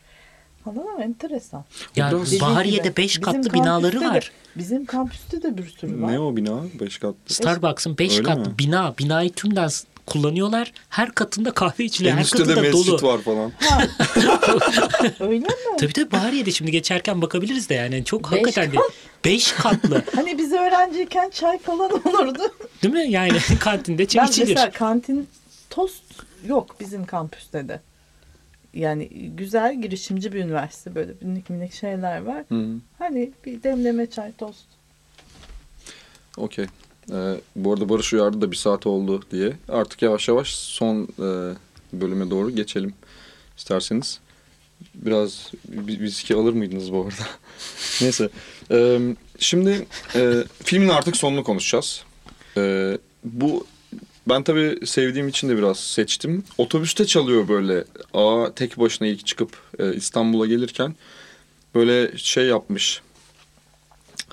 S3: Falan ama enteresan.
S2: Ya Bahariye'de
S3: gibi,
S2: 5
S3: bizim
S2: katlı binaları
S3: kampüste de-
S2: var.
S3: bizim kampüste de bir sürü var.
S1: Ne o bina? Beş katlı.
S2: Starbucks'ın 5
S1: Öyle
S2: katlı
S1: mi?
S2: bina. Binayı tümden kullanıyorlar. Her katında kahve içiliyor.
S1: En
S2: Her
S1: üstte de
S2: katında
S1: mescit
S2: dolu.
S1: var falan. *laughs* *laughs*
S3: Öyle mi?
S2: Tabii tabii Bahariye'de şimdi geçerken bakabiliriz de yani. Çok
S3: Beş
S2: hakikaten de 5 katlı. *laughs*
S3: Hani biz öğrenciyken çay falan olurdu.
S2: Değil mi? Yani kantinde çay
S3: Ben
S2: içilir.
S3: mesela kantin tost yok bizim kampüste de. Yani güzel girişimci bir üniversite böyle minik minik şeyler var.
S1: Hı.
S3: Hani bir demleme çay tost.
S1: Okey. Ee, bu arada Barış uyardı da bir saat oldu diye. Artık yavaş yavaş son e, bölüme doğru geçelim isterseniz. Biraz bir viski alır mıydınız bu arada? *laughs* Neyse. Ee, şimdi e, filmin artık sonunu konuşacağız. Ee, bu ben tabii sevdiğim için de biraz seçtim. Otobüste çalıyor böyle. Aa tek başına ilk çıkıp e, İstanbul'a gelirken böyle şey yapmış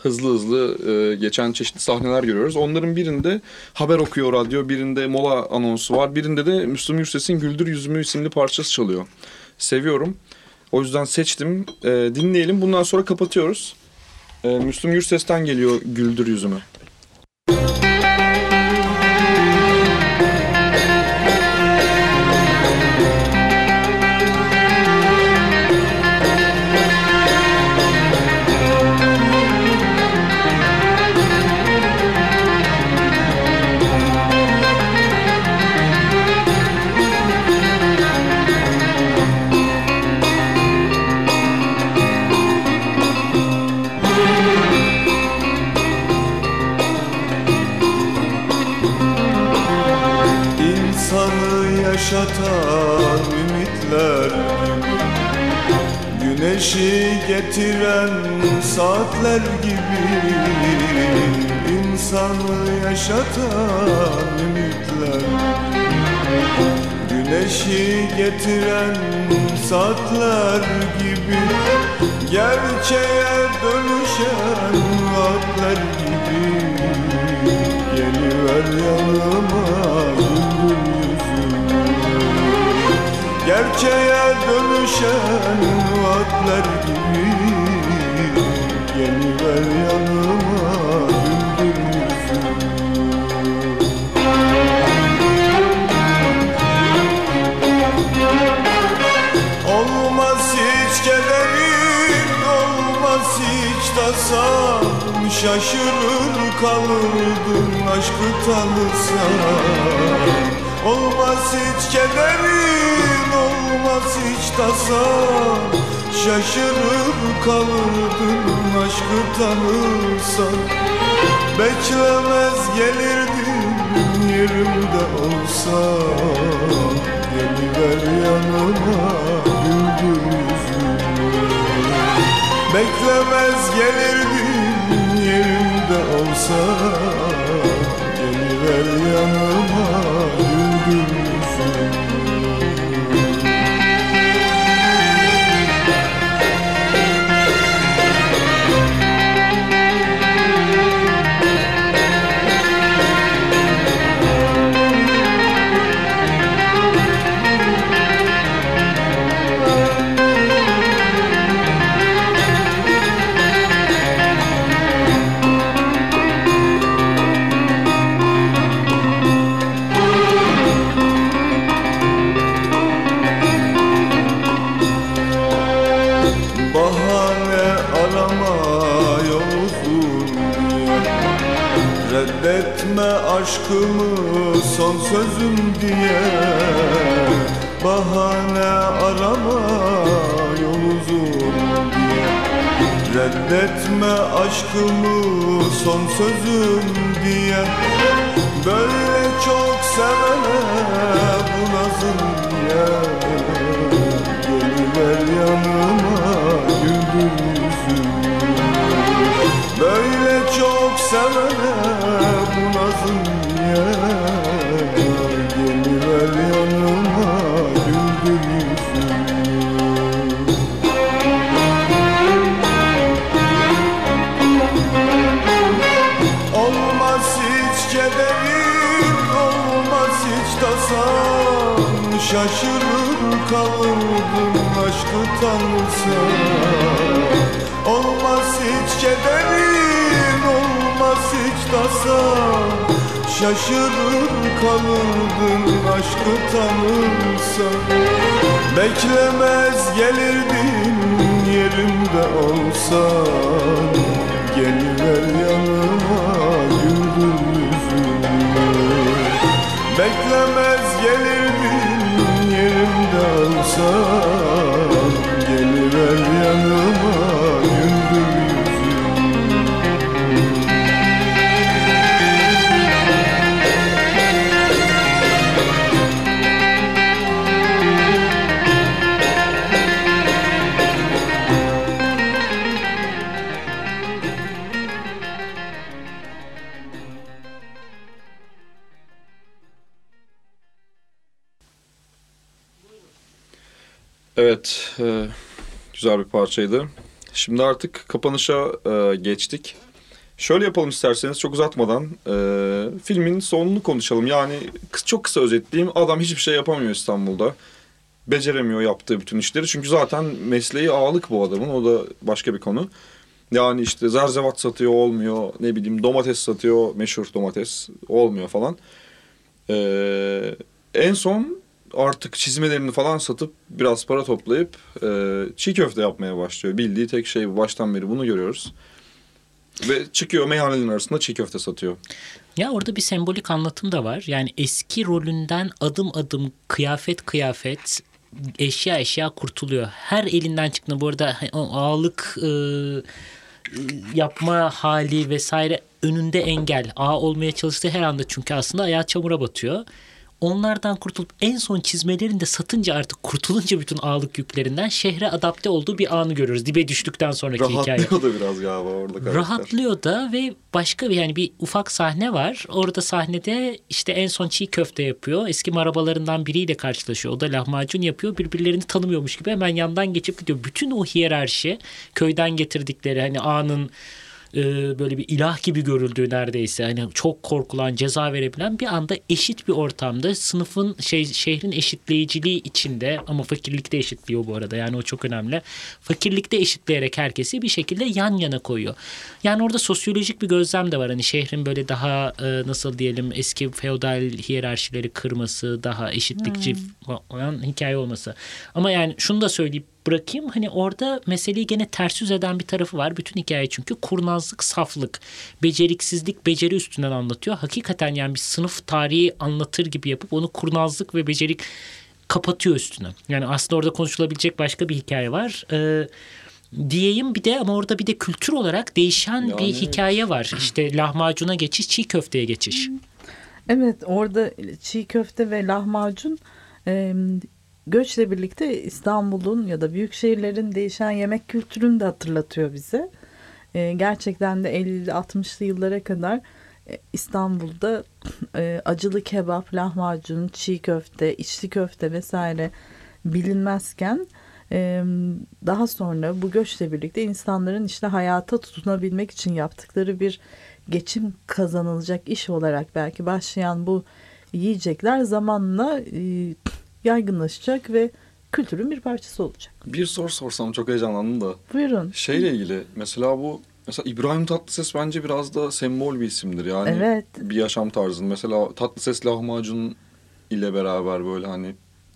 S1: hızlı hızlı e, geçen çeşitli sahneler görüyoruz. Onların birinde haber okuyor radyo, birinde mola anonsu var, birinde de Müslüm Gürses'in Güldür Yüzümü isimli parçası çalıyor. Seviyorum. O yüzden seçtim. E, dinleyelim. Bundan sonra kapatıyoruz. E, Müslüm Gürses'ten geliyor Güldür Yüzümü.
S8: İnsanı yaşatan ümitler gibi. Güneşi getiren saatler gibi. İnsanı yaşatan ümitler. Güneşi getiren saatler gibi. Gerçeğe dönüşen vaatler gibi. Geliver yanıma Gerçeğe dönüşen vaatler gibi Geliver yanıma yüzümü Olmaz hiç kederin, olmaz hiç tasan Şaşırır kalırdın aşkı tanısan. Olmaz hiç kederin, olmaz hiç tasan Şaşırır kalırdın aşkı tanırsan. Beklemez gelirdin yerimde olsan. Geliver yanıma güldür yüzümü Beklemez gelirdin yerimde olsan. Geliver yanıma aşkımı son sözüm diye Bahane arama yol uzun diye. Reddetme aşkımı son sözüm diye. Böyle çok sevene tanırsan Olmaz hiç kederin, olmaz hiç tasan Şaşırır kalırdın aşkı tanırsan Beklemez gelirdin yerimde olsan Geliver yanıma güldür yüzümü Beklemez gelirdin yerimde olsan
S1: güzel bir parçaydı. Şimdi artık kapanışa e, geçtik. Şöyle yapalım isterseniz çok uzatmadan e, filmin sonunu konuşalım. Yani çok kısa özetleyeyim. Adam hiçbir şey yapamıyor İstanbul'da. Beceremiyor yaptığı bütün işleri. Çünkü zaten mesleği ağalık bu adamın. O da başka bir konu. Yani işte zerzevat satıyor olmuyor. Ne bileyim domates satıyor meşhur domates olmuyor falan. E, en son artık çizmelerini falan satıp biraz para toplayıp e, çiğ köfte yapmaya başlıyor. Bildiği tek şey. Baştan beri bunu görüyoruz. Ve çıkıyor meyhanelerin arasında çiğ köfte satıyor.
S2: Ya orada bir sembolik anlatım da var. Yani eski rolünden adım adım kıyafet kıyafet eşya eşya kurtuluyor. Her elinden çıktığında bu arada o ağalık e, yapma hali vesaire önünde engel. Ağa olmaya çalıştığı her anda çünkü aslında ayağı çamura batıyor. Onlardan kurtulup en son çizmelerini de satınca artık kurtulunca bütün ağalık yüklerinden şehre adapte olduğu bir anı görürüz. Dibe düştükten sonraki hikaye.
S1: Rahatlıyor da biraz galiba orada karakter.
S2: Rahatlıyor da ve başka bir yani bir ufak sahne var. Orada sahnede işte en son çiğ köfte yapıyor. Eski marabalarından biriyle karşılaşıyor. O da lahmacun yapıyor. Birbirlerini tanımıyormuş gibi hemen yandan geçip gidiyor. Bütün o hiyerarşi köyden getirdikleri hani ağanın e, böyle bir ilah gibi görüldüğü neredeyse hani çok korkulan ceza verebilen bir anda eşit bir ortamda sınıfın şey şehrin eşitleyiciliği içinde ama fakirlikte eşitliyor bu arada yani o çok önemli. Fakirlikte eşitleyerek herkesi bir şekilde yan yana koyuyor. Yani orada sosyolojik bir gözlem de var. Hani şehrin böyle daha e, nasıl diyelim eski feodal hiyerarşileri kırması, daha eşitlikçi olan hikaye olması. Ama yani şunu da söyleyip bırakayım. Hani orada meseleyi gene ters yüz eden bir tarafı var. Bütün hikaye çünkü kurnazlık, saflık, beceriksizlik, beceri üstünden anlatıyor. Hakikaten yani bir sınıf tarihi anlatır gibi yapıp onu kurnazlık ve becerik kapatıyor üstüne. Yani aslında orada konuşulabilecek başka bir hikaye var. Ee, diyeyim bir de ama orada bir de kültür olarak değişen
S1: Yani
S2: bir
S1: evet.
S2: hikaye var. İşte lahmacuna geçiş, çiğ köfteye geçiş.
S3: Evet orada çiğ köfte ve lahmacun e, göçle birlikte İstanbul'un ya da büyük şehirlerin değişen yemek kültürünü de hatırlatıyor bize. E, gerçekten de 50-60'lı yıllara kadar e, İstanbul'da e, acılı kebap, lahmacun, çiğ köfte, içli köfte vesaire bilinmezken e, daha sonra bu göçle birlikte insanların işte hayata tutunabilmek için yaptıkları bir geçim kazanılacak iş olarak belki başlayan bu yiyecekler zamanla e, yaygınlaşacak ve kültürün bir parçası olacak.
S1: Bir soru sorsam çok heyecanlandım da.
S3: Buyurun.
S1: Şeyle ilgili mesela bu mesela İbrahim Tatlıses bence biraz da sembol bir isimdir yani.
S3: Evet.
S1: Bir yaşam tarzı. Mesela Tatlıses lahmacun ile beraber böyle hani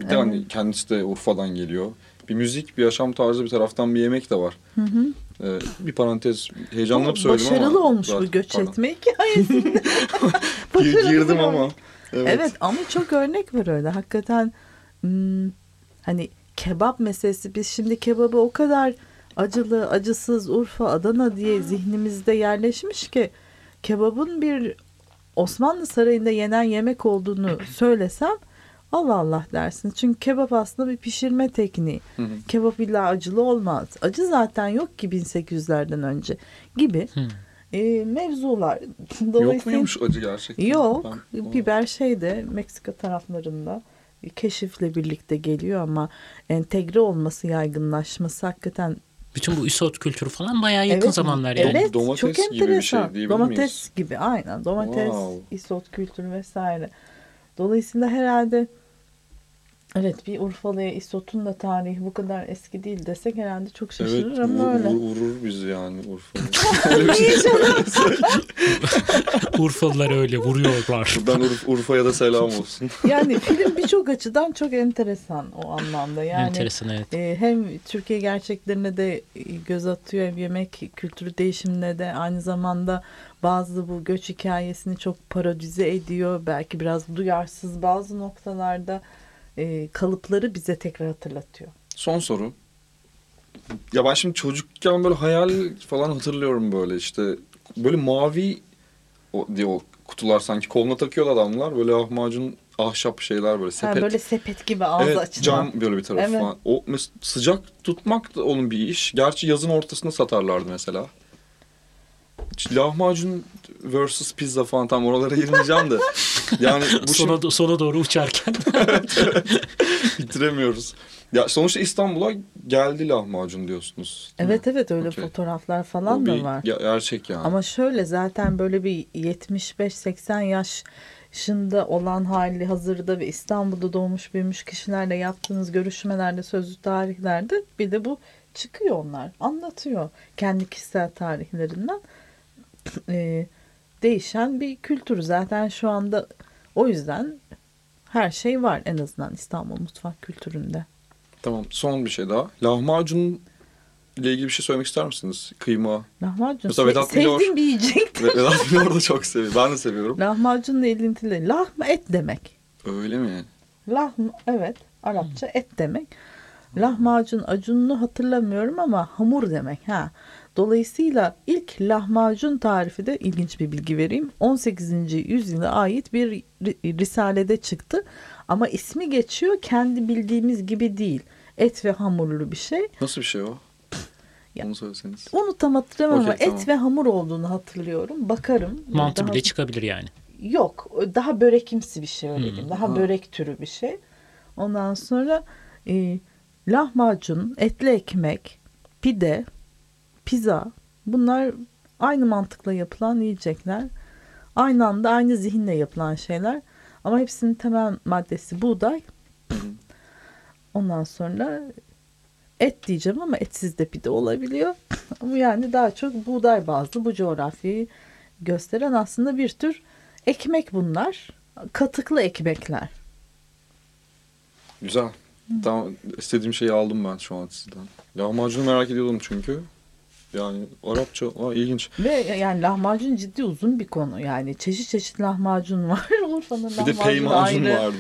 S1: bir de
S3: Evet.
S1: hani kendisi de Urfa'dan geliyor. Bir müzik, bir yaşam tarzı bir taraftan bir yemek de var.
S3: Hı hı.
S1: Ee, bir parantez heyecanlanıp söyledim ama.
S3: Başarılı olmuş bu göç
S1: pardon.
S3: etme hikayesinde.
S1: Gir- *laughs*
S3: Başarılı
S1: Girdim ama. Evet.
S3: Evet. ama çok örnek var öyle. Hakikaten hmm, hani kebap meselesi biz şimdi kebabı o kadar acılı, acısız, Urfa, Adana diye zihnimizde yerleşmiş ki kebabın bir Osmanlı Sarayı'nda yenen yemek olduğunu söylesem Allah Allah dersin. Çünkü kebap aslında bir pişirme tekniği.
S1: Hı hı.
S3: Kebap illa acılı olmaz. Acı zaten yok ki 1800'lerden önce gibi e, mevzular.
S1: Yok
S3: Dolayısıyla-
S1: muymuş acı gerçekten?
S3: Yok.
S1: Ben-
S3: Biber şey de Meksika taraflarında keşifle birlikte geliyor ama entegre olması, yaygınlaşması hakikaten
S2: Bütün bu isot kültürü falan bayağı yakın
S3: Evet,
S2: zamanlar yani.
S3: Evet,
S1: Domates
S3: çok
S1: gibi bir şey
S3: enteresan.
S1: diyebilir
S3: Domates
S1: miyiz?
S3: gibi aynen. Domates,
S1: Wow.
S3: isot kültürü vesaire. Dolayısıyla herhalde evet bir Urfalı'ya isotun da tarihi bu kadar eski değil desek herhalde çok şaşırır
S1: Evet,
S3: ama öyle.
S1: vur- vurur bizi yani *laughs* bir şey *laughs*
S2: Urfalılar öyle vuruyorlar.
S1: Buradan Ur- Urfa'ya da selam olsun. *laughs*
S3: Yani film birçok açıdan çok enteresan o anlamda. Yani
S2: Enteresan evet.
S3: e, hem Türkiye gerçeklerine de göz atıyor hem yemek kültürü değişimine de aynı zamanda bazı bu göç hikayesini çok parodize ediyor. Belki biraz duyarsız bazı noktalarda e, kalıpları bize tekrar hatırlatıyor.
S1: Son soru. Ya ben şimdi çocukken böyle hayal falan hatırlıyorum böyle işte. Böyle mavi o, diye o kutular sanki koluna takıyorlar adamlar. Böyle lahmacun ahşap şeyler böyle
S3: Ha,
S1: sepet.
S3: böyle sepet gibi ağzı
S1: evet,
S3: açılan.
S1: cam böyle bir tarafı
S3: Evet.
S1: falan. O sıcak tutmak da onun bir iş. Gerçi yazın ortasında satarlardı mesela. Lahmacun versus pizza falan tam oralara girmeyeceğim de. Yani bu *laughs* şimdi
S2: Sona, sona doğru uçarken. *laughs*
S1: bitiremiyoruz. Ya sonuçta İstanbul'a geldi lahmacun diyorsunuz. değil mi?
S3: Evet evet öyle
S1: Okey.
S3: fotoğraflar
S1: O
S3: falan
S1: bir
S3: da var.
S1: ge- gerçek yani.
S3: Ama şöyle zaten böyle bir 75-80 yaşında olan hali hazırda ve İstanbul'da doğmuş büyümüş kişilerle yaptığınız görüşmelerde, sözlü tarihlerde bir de bu çıkıyor onlar. Anlatıyor kendi kişisel tarihlerinden. *coughs* Ee, değişen bir kültür. Zaten şu anda o yüzden her şey var en azından İstanbul mutfak kültüründe.
S1: Tamam son bir şey daha. Lahmacun ile ilgili bir şey söylemek ister misiniz? Kıyma.
S3: Lahmacun
S1: Mesela
S3: se-
S1: Vedat Milor-
S3: sevdiğim bir yiyecek.
S1: Ve *laughs* Vedat Milor da çok seviyor. Ben de seviyorum.
S3: Lahmacunla ilintili. Lahma et demek.
S1: Öyle mi?
S3: Lahma evet Arapça et demek. Lahmacun acununu hatırlamıyorum ama hamur demek ha. Dolayısıyla ilk lahmacun tarifi de ilginç bir bilgi vereyim. 18. yüzyıla ait bir ri- risalede çıktı. Ama ismi geçiyor kendi bildiğimiz gibi değil. Et ve hamurlu bir şey.
S1: Nasıl bir şey o?
S3: Ya-
S1: Onu söyleseniz.
S3: Onu tam hatırlamam ama
S1: Okey, tamam.
S3: et ve hamur olduğunu hatırlıyorum. Bakarım.
S2: Mantı
S3: Daha-
S2: bile çıkabilir yani.
S3: Yok daha börekimsi bir şey öyle
S2: Hmm.
S3: Daha börek türü bir şey. Ondan sonra e, lahmacun, etli ekmek, pide, pizza bunlar Aynı mantıkla yapılan yiyecekler. Aynı anda aynı zihinle yapılan şeyler. Ama hepsinin temel maddesi buğday. *clears throat* Ondan sonra et diyeceğim ama etsiz de pide olabiliyor. *clears throat* Ama yani daha çok buğday bazlı bu coğrafyayı gösteren aslında bir tür ekmek bunlar. Katıklı ekmekler.
S1: Güzel. Tamam istediğim şeyi aldım ben şu an sizden. Lahmacunu merak ediyordum çünkü. Yani Arapça aa, ilginç.
S3: Ve yani lahmacun ciddi uzun bir konu. Yani çeşit çeşit lahmacun var. *laughs* Urfa'nın
S1: Bir de
S3: lahmacunu
S1: peymacun
S3: ayrı.
S1: vardı.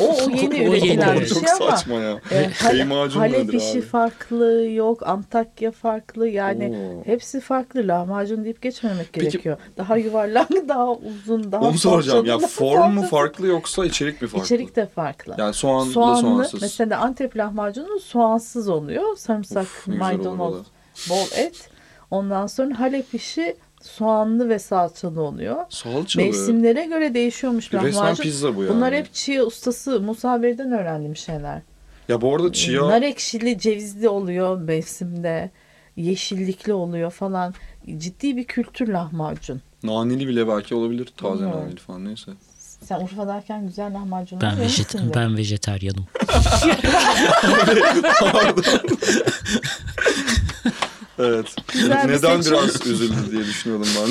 S3: O, o yeni *laughs*
S2: O yeni,
S3: üretilen bir
S2: evet.
S1: Çok
S3: şey ama.
S1: saçma ya.
S3: E,
S1: Peymacun
S3: Halep
S1: nedir
S3: işi
S1: abi?
S3: farklı yok. Antakya farklı. Yani
S1: Oo.
S3: hepsi farklı. Lahmacun deyip geçmemek
S1: Peki-
S3: gerekiyor. Daha yuvarlak, *laughs* daha uzun, daha
S1: Onu soracağım ya form mu farklı yoksa içerik mi farklı?
S3: İçerik de farklı.
S1: Yani soğanlı,
S3: Soğanlı,
S1: soğansız.
S3: mesela Antep lahmacunu soğansız oluyor. Sarımsak,
S1: Uf, ne güzel olur o
S3: maydanoz,
S1: da.
S3: Bol et. Ondan sonra Halep işi soğanlı ve salçalı oluyor.
S1: Salçalı.
S3: Mevsimlere göre değişiyormuş
S1: Bir Resmen
S3: lahmacun.
S1: pizza bu yani.
S3: Bunlar hep çiğ ustası Musa Bey'den öğrendiğim şeyler.
S1: Ya bu arada chia...
S3: Nar ekşili cevizli oluyor mevsimde. Yeşillikli oluyor falan. Ciddi bir kültür lahmacun.
S1: Naneli bile belki olabilir. Taze
S3: Bilmiyorum.
S1: naneli falan neyse.
S3: Sen Urfa'dayken güzel lahmacun
S2: Ben, vejet ben vejetaryanım. *laughs* *laughs* *laughs*
S1: Evet.
S3: Güzel bir
S1: Neden
S3: seçim.
S1: biraz üzüldü diye düşünüyordum ben.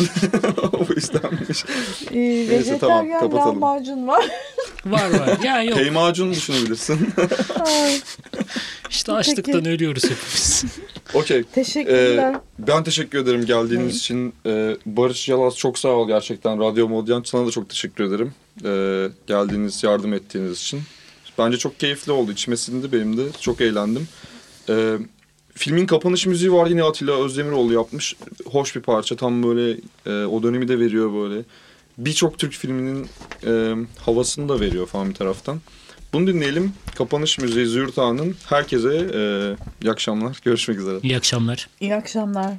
S1: *laughs* o yüzdenmiş.
S3: Ee,
S1: Neyse, tamam, kapatalım.
S3: lahmacun var.
S2: Var var. Ya yok.
S1: Peymacun düşünebilirsin.
S3: Ay,
S2: İşte açlıktan ölüyoruz hepimiz. *laughs*
S1: Okey.
S3: Teşekkürler.
S1: Ee, ben teşekkür ederim geldiğiniz için. Ee, Barış Yalaz çok sağ ol gerçekten. Radyo Modyan sana da çok teşekkür ederim. Ee, geldiğiniz, yardım ettiğiniz için. Bence çok keyifli oldu. İçime sindi benim de. Çok eğlendim. Ee, filmin kapanış müziği var yine Atilla Özdemiroğlu yapmış. Hoş bir parça. Tam böyle e, o dönemi de veriyor böyle. Birçok Türk filminin e, havasını da veriyor falan bir taraftan. Bunu dinleyelim. Kapanış müziği Züğürt Ağa'nın. Herkese e, iyi akşamlar. Görüşmek üzere.
S2: İyi akşamlar.
S3: İyi akşamlar.